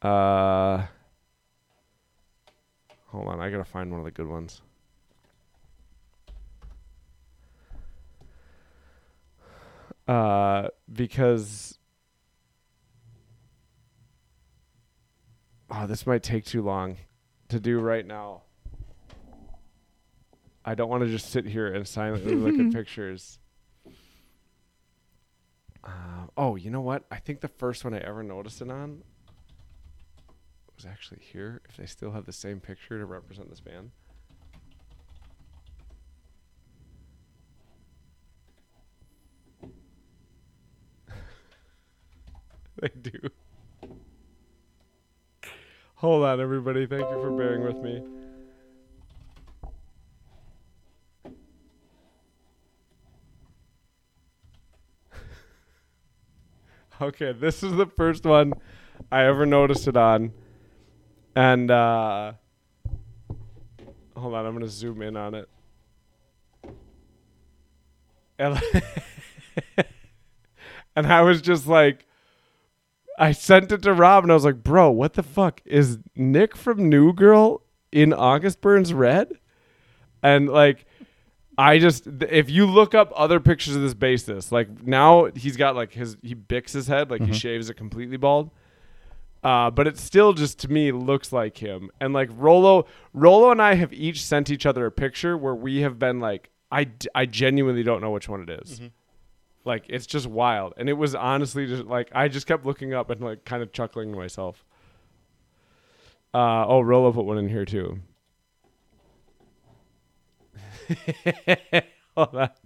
Uh, hold on, I gotta find one of the good ones. uh, because oh, this might take too long to do right now. I don't want to just sit here and silently look at pictures. Uh, oh, you know what? I think the first one I ever noticed it on was actually here. If they still have the same picture to represent this band. they do. Hold on, everybody. Thank you for bearing with me. okay, this is the first one I ever noticed it on. And uh hold on, I'm gonna zoom in on it. And, and I was just like I sent it to Rob and I was like, bro, what the fuck? Is Nick from New Girl in August Burns Red? And like I just if you look up other pictures of this bassist, like now he's got like his he bicks his head, like he shaves it completely bald. Uh, but it still just to me looks like him. And like Rolo, Rolo and I have each sent each other a picture where we have been like, I, I genuinely don't know which one it is. Like it's just wild. And it was honestly just like I just kept looking up and like kind of chuckling to myself. Uh, oh, Rolo put one in here too. Hold on.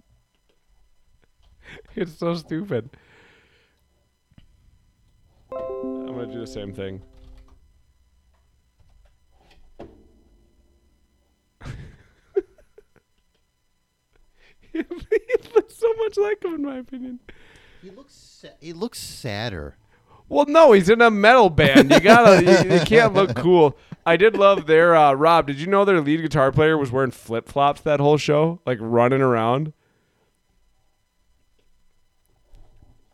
It's so stupid. I'm gonna do the same thing. it looks so much like him, in my opinion. He looks sa- he looks sadder. Well, no, he's in a metal band. You gotta, you, you can't look cool. I did love their uh, Rob. Did you know their lead guitar player was wearing flip flops that whole show, like running around?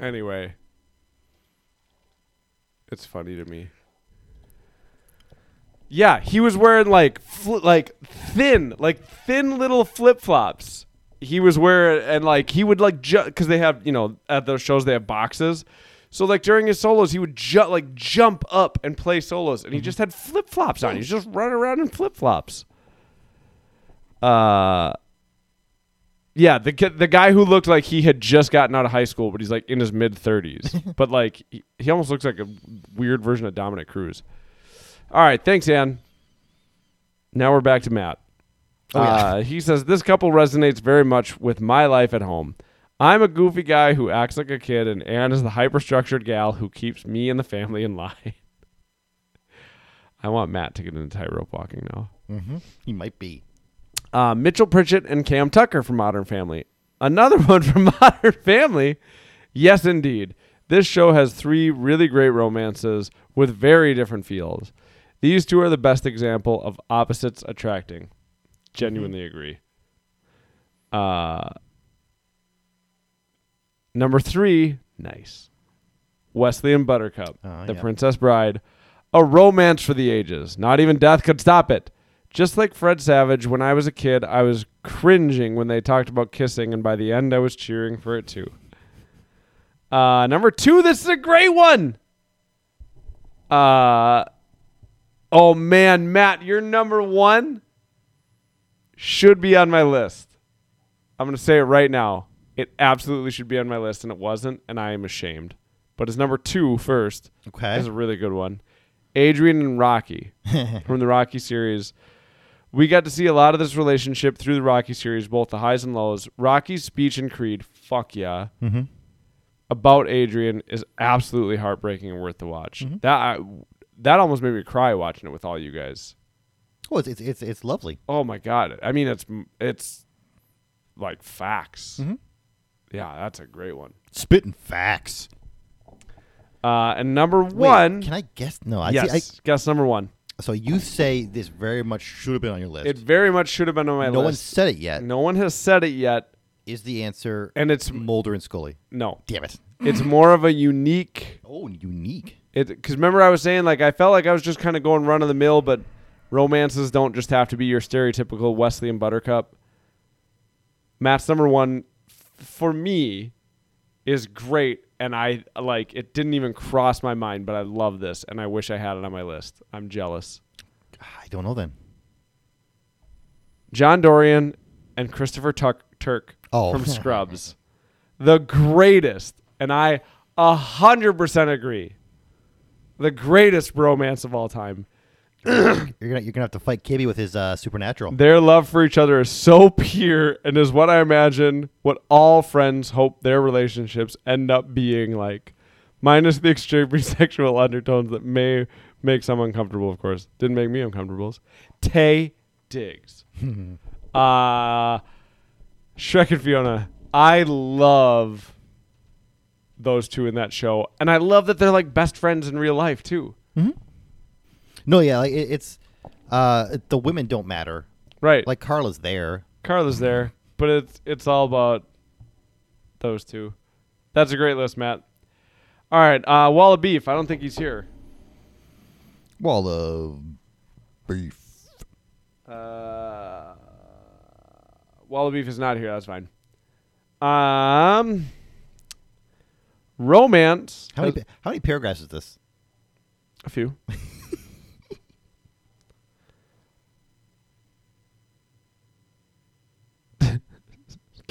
Anyway, it's funny to me. Yeah, he was wearing like fl- like thin, like thin little flip flops. he was wearing and like he would like because they have you know at those shows they have boxes. So like during his solos, he would ju- like jump up and play solos, and he just had flip flops on. He's just running around in flip flops. Uh, yeah, the the guy who looked like he had just gotten out of high school, but he's like in his mid thirties. but like he, he almost looks like a weird version of Dominic Cruz. All right, thanks, Ann. Now we're back to Matt. Oh, yeah. uh, he says this couple resonates very much with my life at home. I'm a goofy guy who acts like a kid, and Ann is the hyper-structured gal who keeps me and the family in line. I want Matt to get into tightrope walking now. Mm-hmm. He might be. Uh, Mitchell Pritchett and Cam Tucker from Modern Family. Another one from Modern Family. Yes, indeed. This show has three really great romances with very different feels. These two are the best example of opposites attracting. Genuinely agree. Uh, number three, nice. Wesley and Buttercup, Oh, The yeah. Princess Bride. A romance for the ages. Not even death could stop it. Just like Fred Savage, when I was a kid, I was cringing when they talked about kissing, and by the end, I was cheering for it too. Uh, number two, this is a great one. Uh, oh man, Matt, your number one should be on my list. I'm going to say it right now. It absolutely should be on my list, and it wasn't, and I am ashamed. But it's number two first. Okay. That's a really good one. Adrian and Rocky from the Rocky series. We got to see a lot of this relationship through the Rocky series, both the highs and lows. Rocky's speech in Creed, fuck yeah, mm-hmm. about Adrian is absolutely heartbreaking and worth the watch. Mm-hmm. That I, that almost made me cry watching it with all you guys. Well, it's, it's it's it's lovely. Oh my god! I mean, it's it's like facts. Mhm. Yeah, that's a great one. Spitting facts. Uh, and number Wait, one, can I guess? No, I yes, see. guess number one. So you say this very much should have been on your list. It very much should have been on my list. no one said it yet. No one has said it yet, Is the answer and it's Mulder and Scully? no. Damn it. It's more of a unique. Oh, unique. It because remember I was saying like I felt like I was just kind of going run of the mill, but romances don't just have to be your stereotypical Wesley and Buttercup. Matt's number one f- for me is great, and I like it. Didn't even cross my mind, but I love this, and I wish I had it on my list. I'm jealous. I don't know then. John Dorian and Christopher Tuck, Turk Oh. from Scrubs, the greatest, and I a hundred percent agree. The greatest romance of all time. You're gonna you're gonna have to fight Kibby with his uh, supernatural. Their love for each other is so pure and is what I imagine what all friends hope their relationships end up being like, minus the extremely sexual undertones that may make some uncomfortable, of course. Didn't make me uncomfortable. Taye Diggs. uh, Shrek and Fiona. I love those two in that show. And I love that they're like best friends in real life, too. No, yeah, like it, it's uh, the women don't matter. Right. Like Carla's there. Carla's there, but it's it's all about those two. That's a great list, Matt. All right, uh, Wall of Beef. I don't think he's here. Well, uh, beef. Uh, Wall of Beef is not here. That's fine. Um, romance. How many pa- how many paragraphs is this? A few.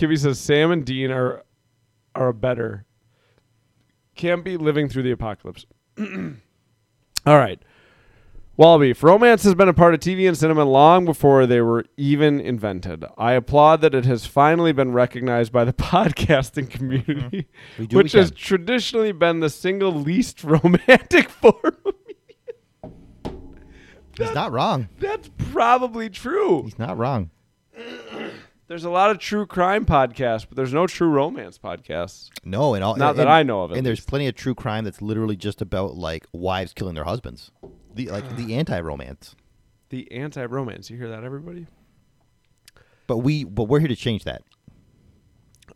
Kibby says Sam and Dean are are better. Can't be living through the apocalypse. All right. Wallaby, romance has been a part of TV and cinema long before they were even invented. I applaud that it has finally been recognized by the podcasting community, mm-hmm. what which has traditionally been the single least romantic form. of media. He's not wrong. That's probably true. He's not wrong. There's a lot of true crime podcasts, but there's no true romance podcasts. No, and all Not and, that I know of, And there's least. plenty of true crime that's literally just about like wives killing their husbands. The like the anti-romance. The anti-romance. You hear that, everybody? But we but we're here to change that.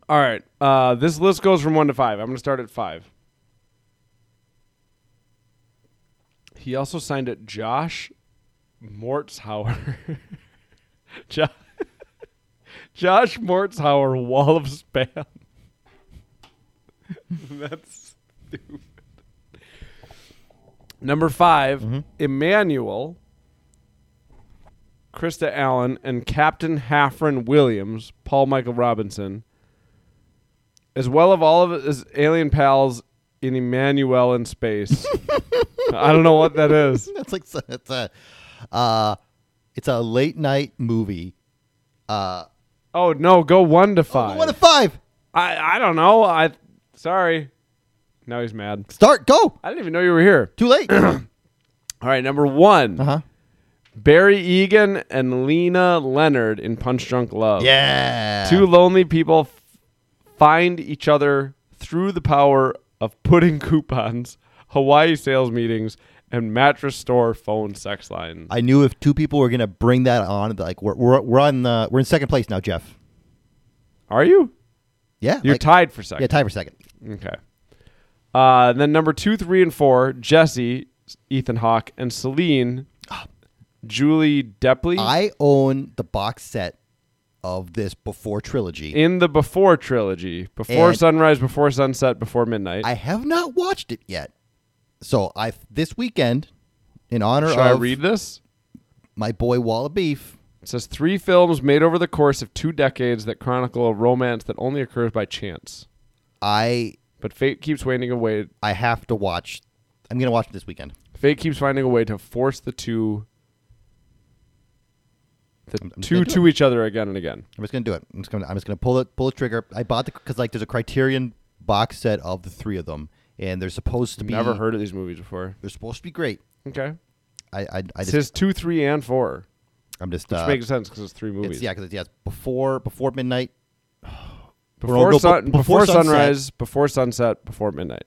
All right. Uh, this list goes from one to five. I'm going to start at five. He also signed it Josh Mortshauer. jo- Josh Mortzhauer, Wall of Spam. That's stupid. Number 5 Emmanuelle, Krista Allen, and Captain Haffron Williams, Paul Michael Robinson, as well as all of his alien pals in Emmanuelle in space. I don't know what that is. That's like it's a, uh, it's a late night movie. Uh, Oh no, go one to five. one to five. I I don't know. I sorry. Now he's mad. Start. Go. I didn't even know you were here. Too late. All right, number one, Uh huh. Barry Egan and Lena Leonard in Punch Drunk Love. Yeah. Two lonely people f- find each other through the power of pudding coupons, Hawaii sales meetings, and mattress store phone sex line. I knew if two people were gonna bring that on, like we're we're, we're on the we're in second place now, Jeff. Are you? Yeah. You're like- tied for second. Yeah, tie for second. Okay. Uh, then number two, three, and four, Jesse, Ethan Hawke, and Celine, Julie Delpy I own the box set of this before trilogy. in the Before trilogy. Before And- sunrise, before sunset, before midnight. I have not watched it yet. So I this weekend, in honor of Should I read this? my boy Wall of Beef, It says three films made over the course of two decades that chronicle a romance that only occurs by chance. I But fate keeps waiting a way. I have to watch. I'm gonna watch it this weekend. Fate keeps finding a way to force the two, the I'm two gonna do to each other again and again. I'm just gonna do it. I'm just gonna I'm just gonna pull it pull the trigger. I bought the because like there's a Criterion box set of the three of them, and they're supposed to be Never heard of these movies before. They're supposed to be great. Okay. I I, I It just says two, three, and four, I'm just which uh, makes sense because it's three it's, movies. yeah because it's yeah it's before before midnight. before, sun, before before, sunset. sunrise, before sunset, before midnight.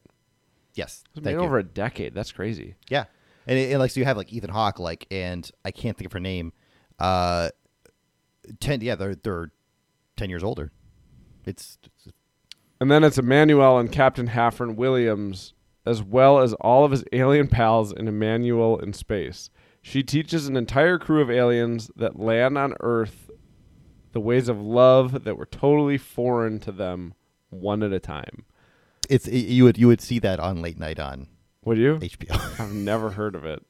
Yes, It's thank been you. over a decade. That's crazy. Yeah, and, it, and like so you have like Ethan Hawke like and I can't think of her name. Uh, ten yeah they're they're ten years older. It's, it's And then it's Emmanuelle and Captain Haffron Williams, as well as all of his alien pals in Emmanuelle in space. She teaches an entire crew of aliens that land on Earth the ways of love that were totally foreign to them, one at a time. it's it, you would you would see that on late night on Would you? HBO. I've never heard of it.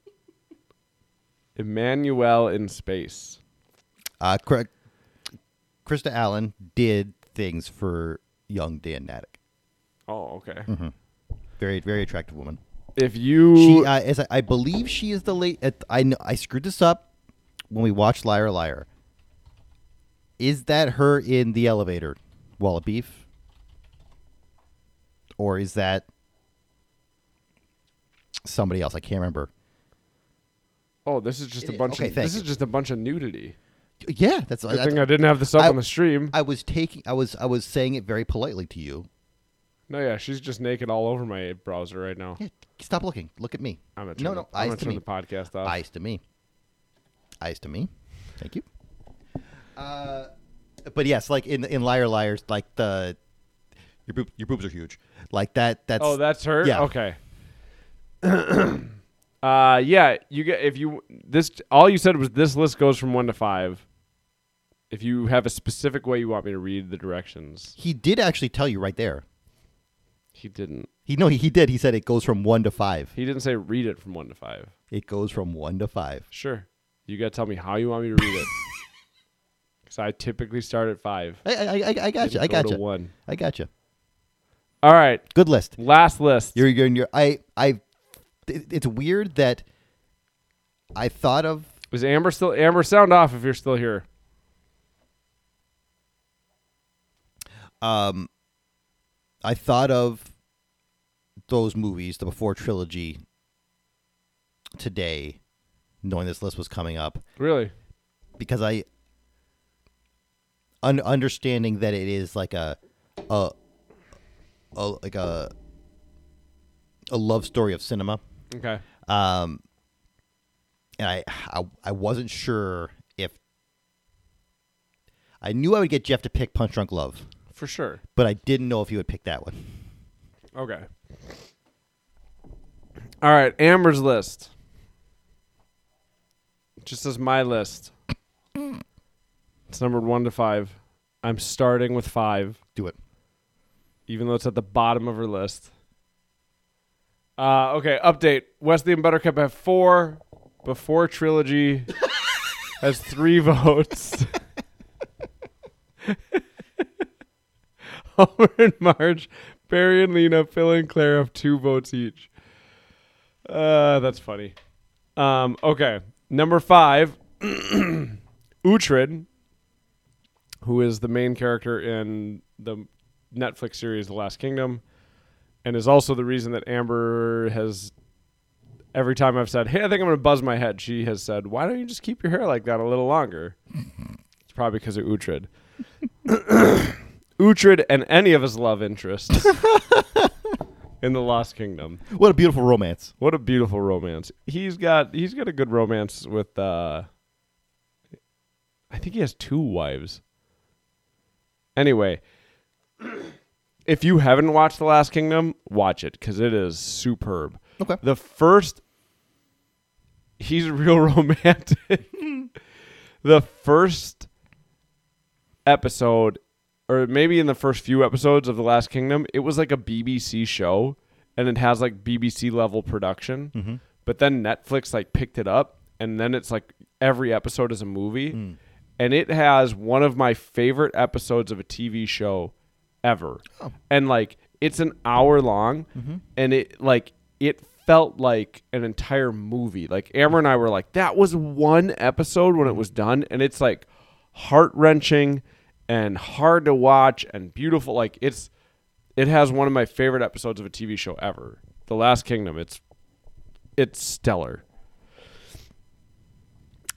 Emmanuelle in space. uh, Krista Allen did things for young Dan Natick. Oh, okay. Very very attractive woman. If you She uh, as I, I believe she is the late. At, I kn- I screwed this up when we watched Liar Liar. Is that her in the elevator, Wall of Beef, or is that somebody else? I can't remember. Oh, this is just a It- bunch okay, of this you. is just a bunch of nudity. Yeah, that's. Good I, thing I didn't have this up I- on the stream. I was taking. I was. I was saying it very politely to you. no, yeah, she's just naked all over my browser right now. Yeah, stop looking. Look at me. I'm gonna no, turn, no. the, I'm Eyes gonna to turn me. the podcast off. Eyes to me. Eyes to me. Thank you. Uh, but yes, like in in Liar Liars, like the your boob, your boobs are huge. Like that. That's oh, that's her. yeah. Okay. uh, yeah. You get if you this all you said was this list goes from one to five. If you have a specific way you want me to read the directions, he did actually tell you right there. he didn't. He no, he, he did. He said it goes from one to five. He didn't say read it from one to five. It goes from one to five. Sure. You gotta tell me how you want me to read it. Because I typically start at five. I I I, I got you. I go got to you. One. I got you. All right. Good list. Last list. You're you're, you're I I. it- It's weird that I thought of Is Amber still Amber? Sound off if you're still here. Um, I thought of those movies, the Before trilogy, today, knowing this list was coming up, Really? because I, un- understanding that it is like a, a, a like a, a love story of cinema. Okay. Um, and I, I, I wasn't sure if I knew I would get Jeff to pick Punch Drunk Love, For sure. but I didn't know if you would pick that one. Okay. All right, Amber's list. Just as my list. It's numbered one to five. I'm starting with five, Do it. even though it's at the bottom of her list. Uh, okay, update. Wesley and Buttercup have four. Before Trilogy has three votes. Homer and Marge, Barry and Lena, Phil and Claire have two votes each. Uh, that's funny. Um, okay, number five, Uhtred, who is the main character in the Netflix series The Last Kingdom, and is also the reason that Amber has. Every time I've said, "Hey, I think I'm going to buzz my head," she has said, "Why don't you just keep your hair like that a little longer?" it's probably because of Uhtred. Uhtred and any of his love interests in the Lost Kingdom. What a beautiful romance. What a beautiful romance. He's got he's got a good romance with uh I think he has two wives. Anyway, if you haven't watched The Last Kingdom, watch it cuz it is superb. Okay. The first he's real romantic. the first episode or maybe in the first few episodes of The Last Kingdom, it was like a BBC show and it has like BBC level production. Mm-hmm. But then Netflix like picked it up and then it's like every episode is a movie. Mm. And it has one of my favorite episodes of a TV show ever. Oh. And like it's an hour long mm-hmm. and it like it felt like an entire movie. Like Amber and I were like, that was one episode when it mm-hmm. was done, and it's like heart wrenching and hard to watch and beautiful. Like it's it has one of my favorite episodes of a TV show ever. The Last Kingdom. It's it's stellar.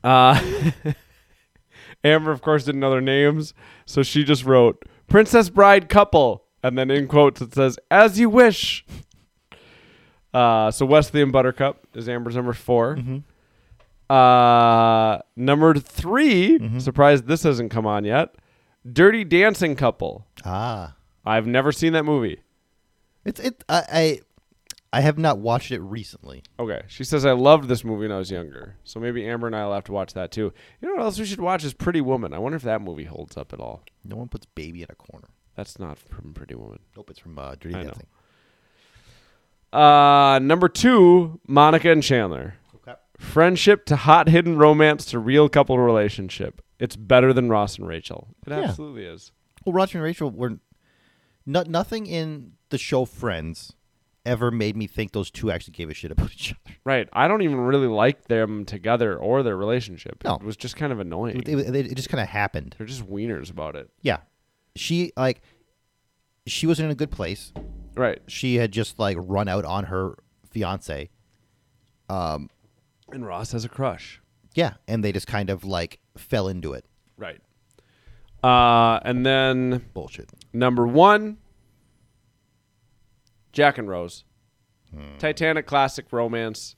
Uh Amber, of course, didn't know their names, so she just wrote Princess Bride couple, and then in quotes it says, "As you wish." Uh, so Wesley and Buttercup is Amber's number 4 Uh, number 3 surprised this hasn't come on yet. Dirty Dancing couple. Ah. I've never seen that movie. It's it I, I I have not watched it recently. Okay, she says I loved this movie when I was younger, so maybe Amber and I will have to watch that too. You know what else we should watch is Pretty Woman. I wonder if that movie holds up at all. No one puts baby in a corner. That's not from Pretty Woman. Nope, it's from uh, Dirty I know. Dancing. Uh, number two, Monica and Chandler. Friendship to hot hidden romance to real couple relationship. It's better than Ross and Rachel. It Yeah. absolutely is. Well, Ross and Rachel were not nothing in the show Friends ever made me think those two actually gave a shit about each other. Right. I don't even really like them together or their relationship. No. It was just kind of annoying. It, it- it just kind of happened. They're just wieners about it. Yeah, she like she wasn't in a good place. Right. She had just like run out on her fiance. Um, And Ross has a crush. Yeah, and they just kind of like fell into it. Right. Uh, and then Bullshit. number one, Jack and Rose. Titanic classic romance.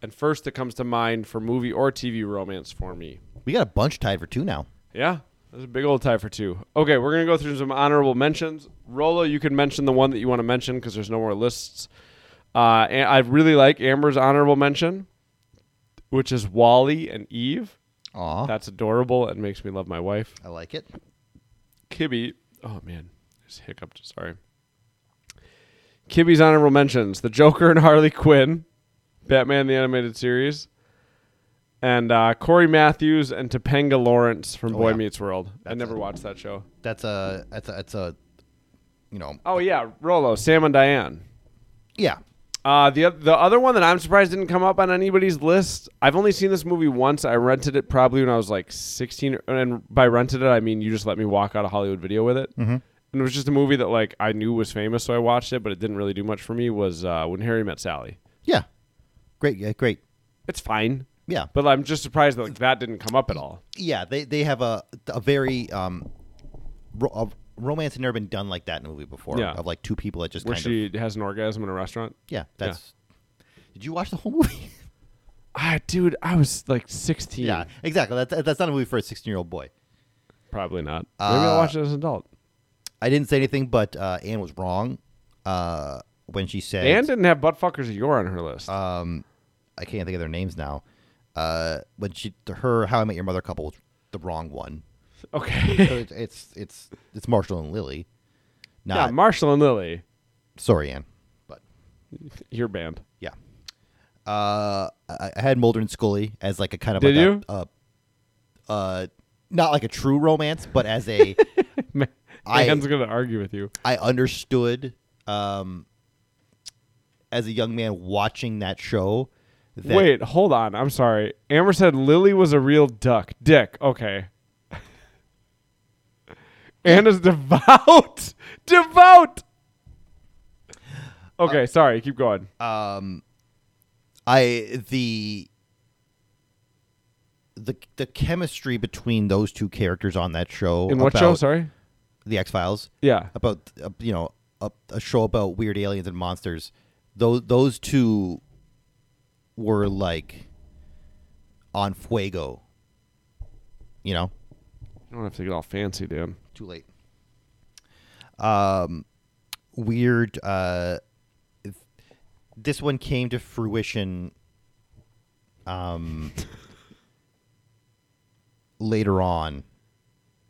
And first that comes to mind for movie or TV romance for me. We got a bunch tied for two now. Yeah, that's a big old tie for two. Okay, we're gonna go through some honorable mentions. Rolo, you can mention the one that you want to mention because there's no more lists. Uh, and I really like Amber's honorable mention, which is WALL-E and Eve. Aw, That's adorable and makes me love my wife. I like it. Kibby. Oh man, just hiccuped. Sorry. Kibby's honorable mentions: the Joker and Harley Quinn, Batman the animated series, and uh, Cory Matthews and Topanga Lawrence from Oh, Boy yeah. Meets World. I That's never a- watched that show. That's a that's a that's a you know Oh yeah, Rolo, Sam and Diane. yeah. Uh, the the other one that I'm surprised didn't come up on anybody's list. I've only seen this movie once. I rented it probably when I was like 16, and by rented it I mean you just let me walk out of Hollywood Video with it. Mm-hmm. And it was just a movie that like I knew was famous, so I watched it, but it didn't really do much for me. Was uh, when Harry met Sally. Yeah. Great, yeah, great. It's fine, Yeah. but I'm just surprised that like that didn't come up at all. Yeah, they they have a a very um ro- a romance had never been done like that in a movie before. Yeah. Of like two people that just Where kind she has an orgasm in a restaurant. Yeah, that's Did you watch the whole movie? Ah, dude, I was like 16. yeah, exactly. That's that's not a movie for a 16-year-old boy. probably not. Maybe I'll Uh, watch it as an adult. I didn't say anything, but uh, Anne was wrong uh, when she said Anne didn't have butt fuckers of your on her list. um, I can't think of their names now. Uh, when she her How I Met Your Mother couple was the wrong one. Okay. So it's, it's it's it's Marshall and Lily. yeah, Not Marshall and Lily, sorry, Anne, but your band. yeah. Uh, I, I had Mulder and Scully as like a kind of Did like you? A, a, uh, not like a true romance, but as a Man, I- Man's gonna argue with you. I understood um as a young man watching that show. That, Wait, hold on. I'm sorry. Amber said Lily was a real duck. Dick. Okay. Anna's devout. devout. Okay, sorry. Keep going. um I the the the chemistry between those two characters on that show In what show? Sorry. the X Files Yeah. about uh, you know a, a show about weird aliens and monsters. Those those two were like on fuego. You know, I don't have to get all fancy, Dan. Too late. Um, weird. Uh, if- this one came to fruition. Um, later on,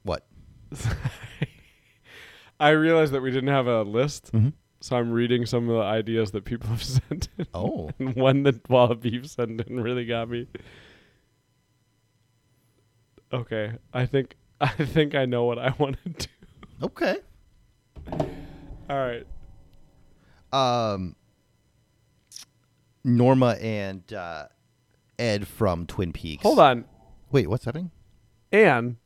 what? I realized that we didn't have a list, Mhm. so I'm reading some of the ideas that people have sent in. Oh, and one that Wallabeef sent in really got me. Okay, I think I think I know what I want to do. okay. All right. Um, Norma and uh, Ed from Twin Peaks. Hold on. Wait, what's happening? Anne,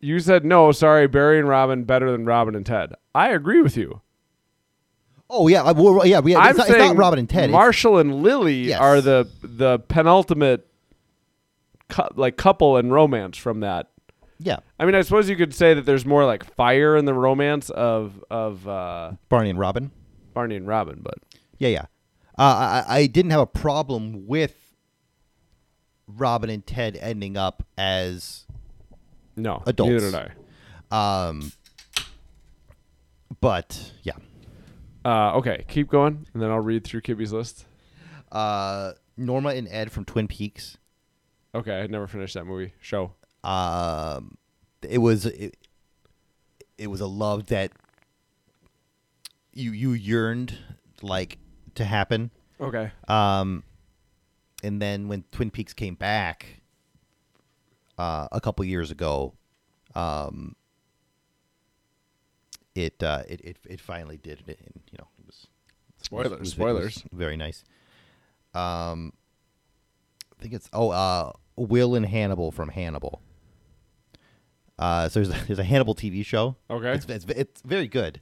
you said no, sorry, Barry and Robin better than Robin and Ted. I agree with you. Oh yeah, I, well, yeah. I'm It's not, saying it's not Robin and Ted. Marshall and Lily Yes. are the the penultimate cou- like couple and romance from that. yeah, I mean, I suppose you could say that there's more like fire in the romance of of uh, Barney and Robin. Barney and Robin, but Yeah, yeah. Uh, I, I didn't have a problem with Robin and Ted ending up as no, Adults. neither did I. um, but yeah. Uh, okay, keep going, and then I'll read through Kibby's list. Uh, Norma and Ed from Twin Peaks. Okay, I never finished that movie show. um, it was it, it was a love that you you yearned like to happen. Okay, Um, and then when Twin Peaks came back uh, a couple years ago, um, it, uh, it it it finally did it. And, you know, it was Spoilers, it was- it was spoilers. very nice. Um, I think it's oh uh, Will and Hannibal from Hannibal. Uh, so there's a, there's a Hannibal TV show. Okay. it's it's, it's very good.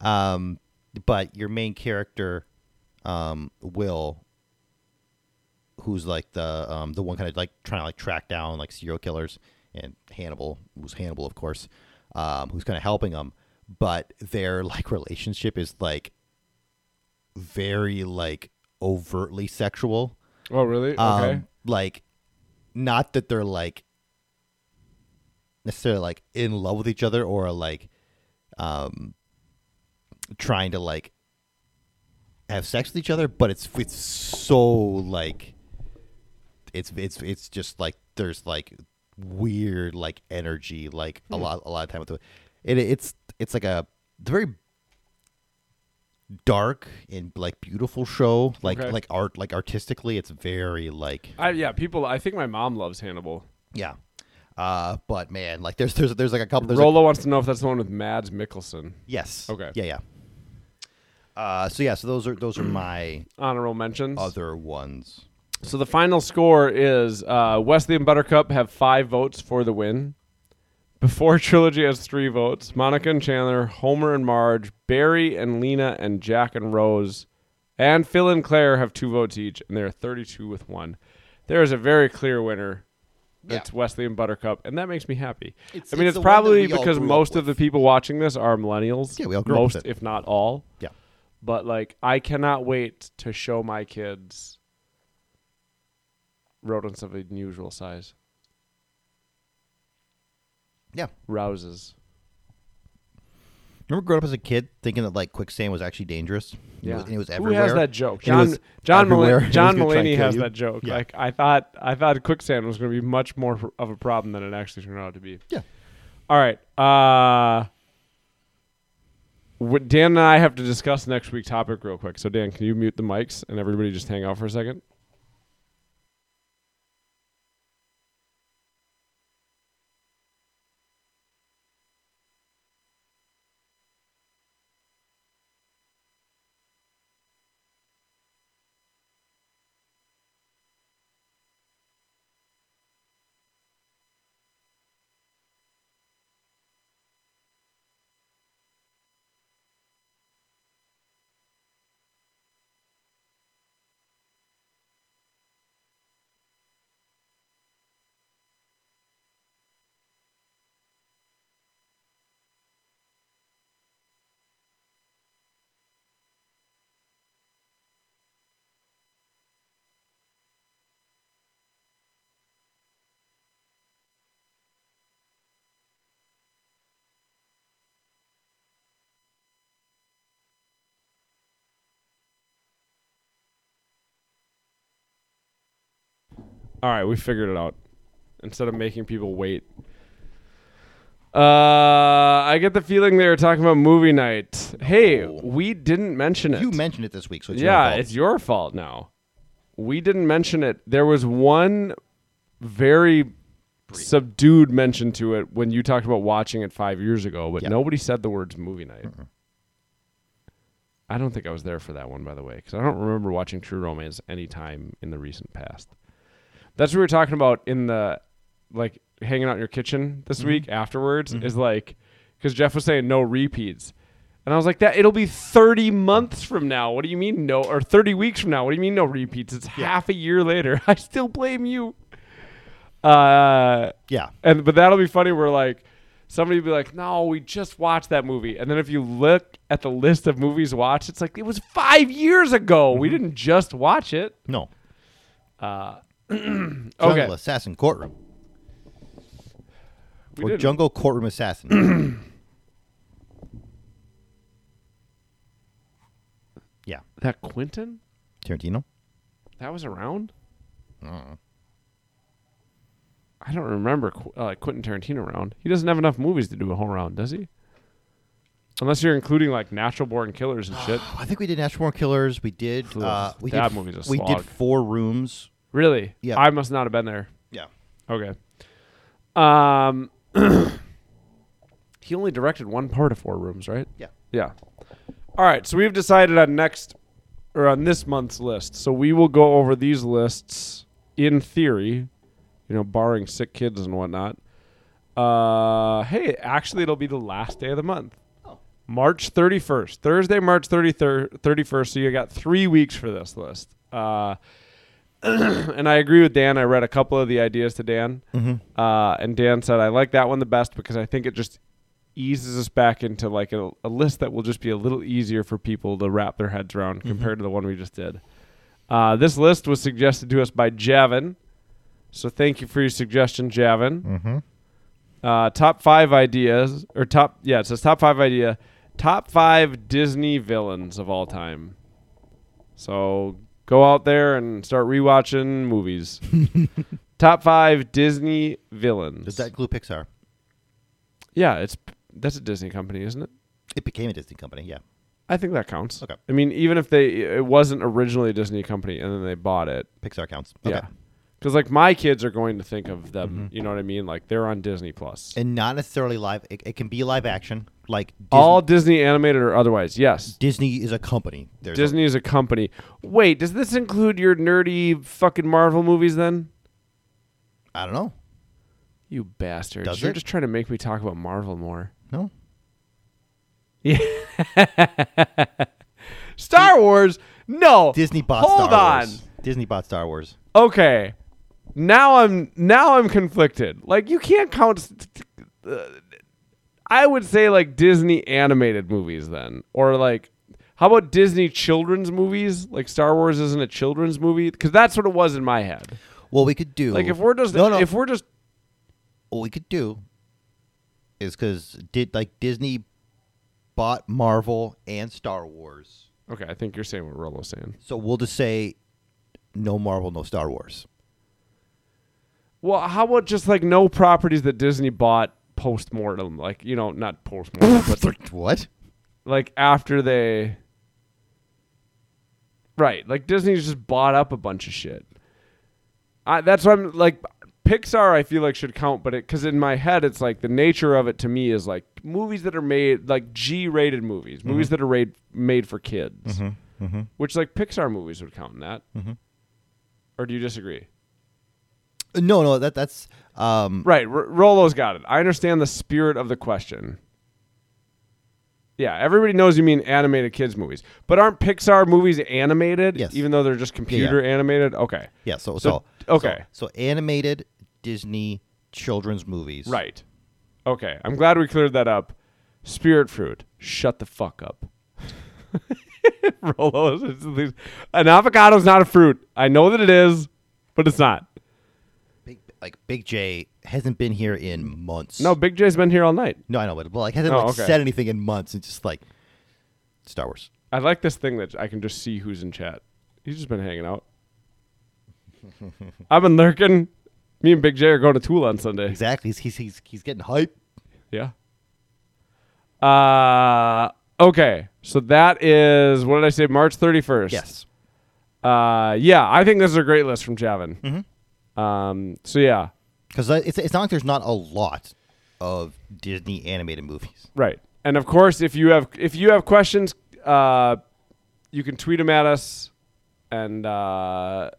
Um, but your main character, um, Will, who's like the um the one kind of like trying to like track down like serial killers, and Hannibal, who's Hannibal of course, um, who's kind of helping them. But their like relationship is like very like overtly sexual. Oh, really? Okay. Um, like, not that they're like necessarily like in love with each other or like um trying to like have sex with each other, but it's it's so like it's it's it's just like there's like weird like energy like a lot a lot of time with it. it it's it's like a it's a very dark and like beautiful show like Okay. like art like artistically it's very like I, yeah, people. I think my mom loves Hannibal. yeah uh but man like there's there's there's like a couple there's like- Rolo wants to know if that's the one with Mads Mikkelsen. yes Okay. yeah yeah uh so yeah so those are those are my Honorable mentions. other ones So the final score is uh, Wesley and Buttercup have five votes for the win. Before Trilogy has three votes. Monica and Chandler, Homer and Marge, Barry and Lena, and Jack and Rose, and Phil and Claire have two votes each, and they're 32 with one. There is a very clear winner. Yeah. It's Wesley and Buttercup, and that makes me happy. It's- I mean, it's it's, the one that probably because most of the people watching this are millennials. Yeah, we all grew up with most, it. if not all. yeah But like, I cannot wait to show my kids rodents of unusual size. Yeah Rouses. Remember growing up as a kid thinking that like quicksand was actually dangerous? Yeah. It was, and it was everywhere. Who has that joke? John was John everywhere, Mulaney, John was gonna try and Mulaney has you. that joke. Yeah. Like I thought I thought quicksand was going to be much more of a problem than it actually turned out to be. Yeah. All right. Uh Dan and I have to discuss next week's topic real quick. So Dan, can you mute the mics and everybody just hang out for a second? All right, we figured it out. Instead of making people wait. Uh, I get the feeling they were talking about movie night. Hey, we didn't mention it. You mentioned it this week, so it's your yeah, fault. it's your fault now. We didn't mention it. There was one very subdued mention to it when you talked about watching it five years ago, but Yeah. nobody said the words movie night. I don't think I was there for that one, by the way, because I don't remember watching True Romance any time in the recent past. That's what we were talking about in the like hanging out in your kitchen this week afterwards is like because Jeff was saying no repeats. And I was like, that it'll be 30 months from now. What do you mean no? Or 30 weeks from now. What do you mean no repeats? It's half a year later. I still blame you. Uh, yeah. and but that'll be funny. Where like somebody be like, no, we just watched that movie. And then if you look at the list of movies watched, it's like it was five years ago. We didn't just watch it. No. Uh, Jungle okay. Assassin Courtroom. We or didn't. Jungle Courtroom Assassin. yeah. That Quentin? Tarantino? That was around? Uh, I don't remember uh, Quentin Tarantino around. He doesn't have enough movies to do a whole round, does he? Unless you're including like Natural Born Killers and shit. I think we did Natural Born Killers. We did. Uh, we that did. movie's a we did Four Rooms. Really? Yeah. I must not have been there. Yeah. Okay. Um, he only directed one part of Four Rooms, right? Yeah. Yeah. All right. So we've decided on next or on this month's list. So we will go over these lists in theory, you know, barring sick kids and whatnot. Uh, hey, actually, it'll be the last day of the month. Oh. March 31st, Thursday, March 33rd, 31st. So you got three weeks for this list. Uh, and I agree with Dan. I read a couple of the ideas to Dan, uh, and Dan said I like that one the best because I think it just eases us back into like a, a list that will just be a little easier for people to wrap their heads around compared to the one we just did. Uh, this list was suggested to us by Javin, so thank you for your suggestion, Javin. Mm-hmm. Uh, top five ideas, or top yeah, it says top five idea, top five Disney villains of all time. So go out there and start rewatching movies. top five Disney villains. Does that include Pixar? yeah, it's that's a Disney company, isn't it? It became a Disney company. Yeah. I think that counts. Okay. I mean, even if they it wasn't originally a Disney company and then they bought it, Pixar counts. Okay. yeah. Because like my kids are going to think of them, mm-hmm. you know what I mean? Like they're on Disney And not necessarily live. It, it can be live action, like Disney, All Disney animated or otherwise, yes. Disney is a company. There's Disney is a company. Wait, does this include your nerdy fucking Marvel movies then? I don't know. You bastards. Does You're it? just trying to make me talk about Marvel more. No. Yeah. Star Wars? No. Disney bought Hold Star on. Wars. Disney bought Star Wars. Okay. Now I'm now I'm conflicted. Like you can't count uh, I would say like Disney animated movies then or like how about Disney children's movies? Like Star Wars isn't a children's movie cuz that's what it was in my head. What we could do, Like if we're just no, no. if we're just what we could do is because did like Disney bought Marvel and Star Wars. Okay, I think you're saying what Rolo's saying. So we'll just say no Marvel, no Star Wars. Well, how about just like no properties that Disney bought post mortem? Like, you know, not post mortem, but what? like after they. Right. Like Disney's just bought up a bunch of shit. I, that's why I'm like. Pixar, I feel like should count, but it because in my head it's like the nature of it to me is like movies that are made like G-rated movies, movies mm-hmm. that are made made for kids, mm-hmm. Mm-hmm. which like Pixar movies would count in that. Or do you disagree? No, no, that that's um Right, R- Rolo's got it. I understand the spirit of the question. Yeah, everybody knows you mean animated kids movies, but aren't Pixar movies animated? Yes. even though they're just computer animated. Okay, yeah, so So- so, okay. So, so animated Disney children's movies. right. Okay, I'm glad we cleared that up. Spirit fruit, shut the fuck up. Rolo, is- is- an avocado is not a fruit. I know that it is, but it's not. Like Big J hasn't been here in months. No, Big J's been here all night. No, I know, but, but like hasn't Oh, like, okay. said anything in months. It's just like Star Wars. I like this thing that I can just see who's in chat. He's just been hanging out. I've been lurking. Me and Big J are going to Tool on Sunday. Exactly. He's he's he's, he's getting hype. Yeah. Uh okay. So that is what did I say? March thirty first. Yes. Uh yeah, I think this is a great list from Javin. Mm-hmm. Um so yeah. Because it's it's not like there's not a lot of Disney animated movies. Right. And of course, if you have if you have questions, uh, you can tweet them at us, and uh,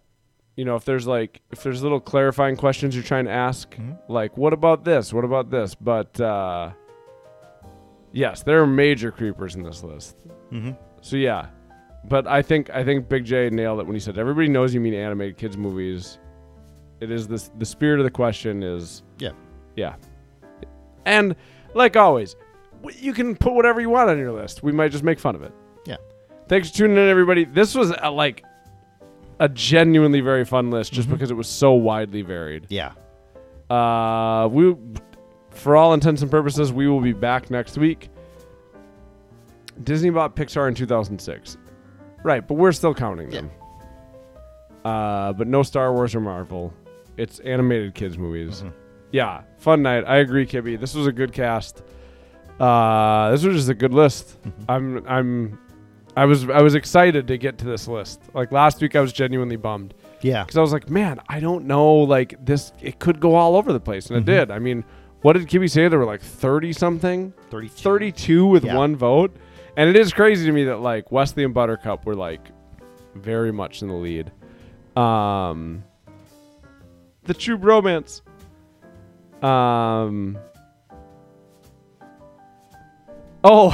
you know if there's like if there's little clarifying questions you're trying to ask, like what about this, what about this, but uh, yes, there are major creepers in this list. Mm-hmm. So yeah, but I think I think Big J nailed it when he said everybody knows you mean animated kids movies. It is this the spirit of the question is Yeah. yeah. And like always, w- you can put whatever you want on your list. We might just make fun of it. Yeah. Thanks for tuning in, everybody. This was a, like a genuinely very fun list just because it was so widely varied. Yeah. Uh, we, for all intents and purposes, we will be back next week. Disney bought Pixar in 2006, right? But we're still counting them. Uh, but no Star Wars or Marvel. It's animated kids movies. Yeah, fun night. I agree, Kibby. This was a good cast. Uh, this was just a good list. I'm, I'm, I was, I was excited to get to this list. Like last week, I was genuinely bummed Yeah. because I was like, man, I don't know. Like this, it could go all over the place, and it did. I mean, what did Kibby say? There were like thirty something, 32. 32 with Yeah. one vote, and it is crazy to me that like Wesley and Buttercup were like very much in the lead. Um, the True Bromance. Um. Oh,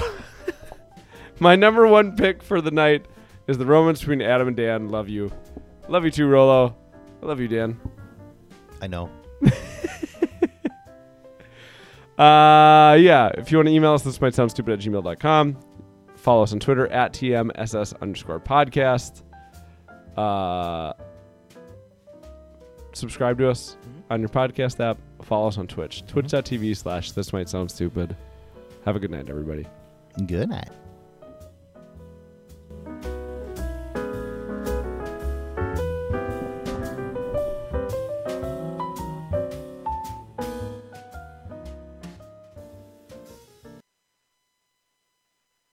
my number one pick for the night is the romance between Adam and Dan. Love you, love you too, Rolo. I love you, Dan. I know. Uh, yeah. If you want to email us, this might sound stupid at gmail.com. Follow us on Twitter at TMSS underscore podcast. Uh, subscribe to us mm-hmm. on your podcast app. Follow us on Twitch. Mm-hmm. Twitch.tv slash this might sound stupid. Have a good night, everybody. Good night.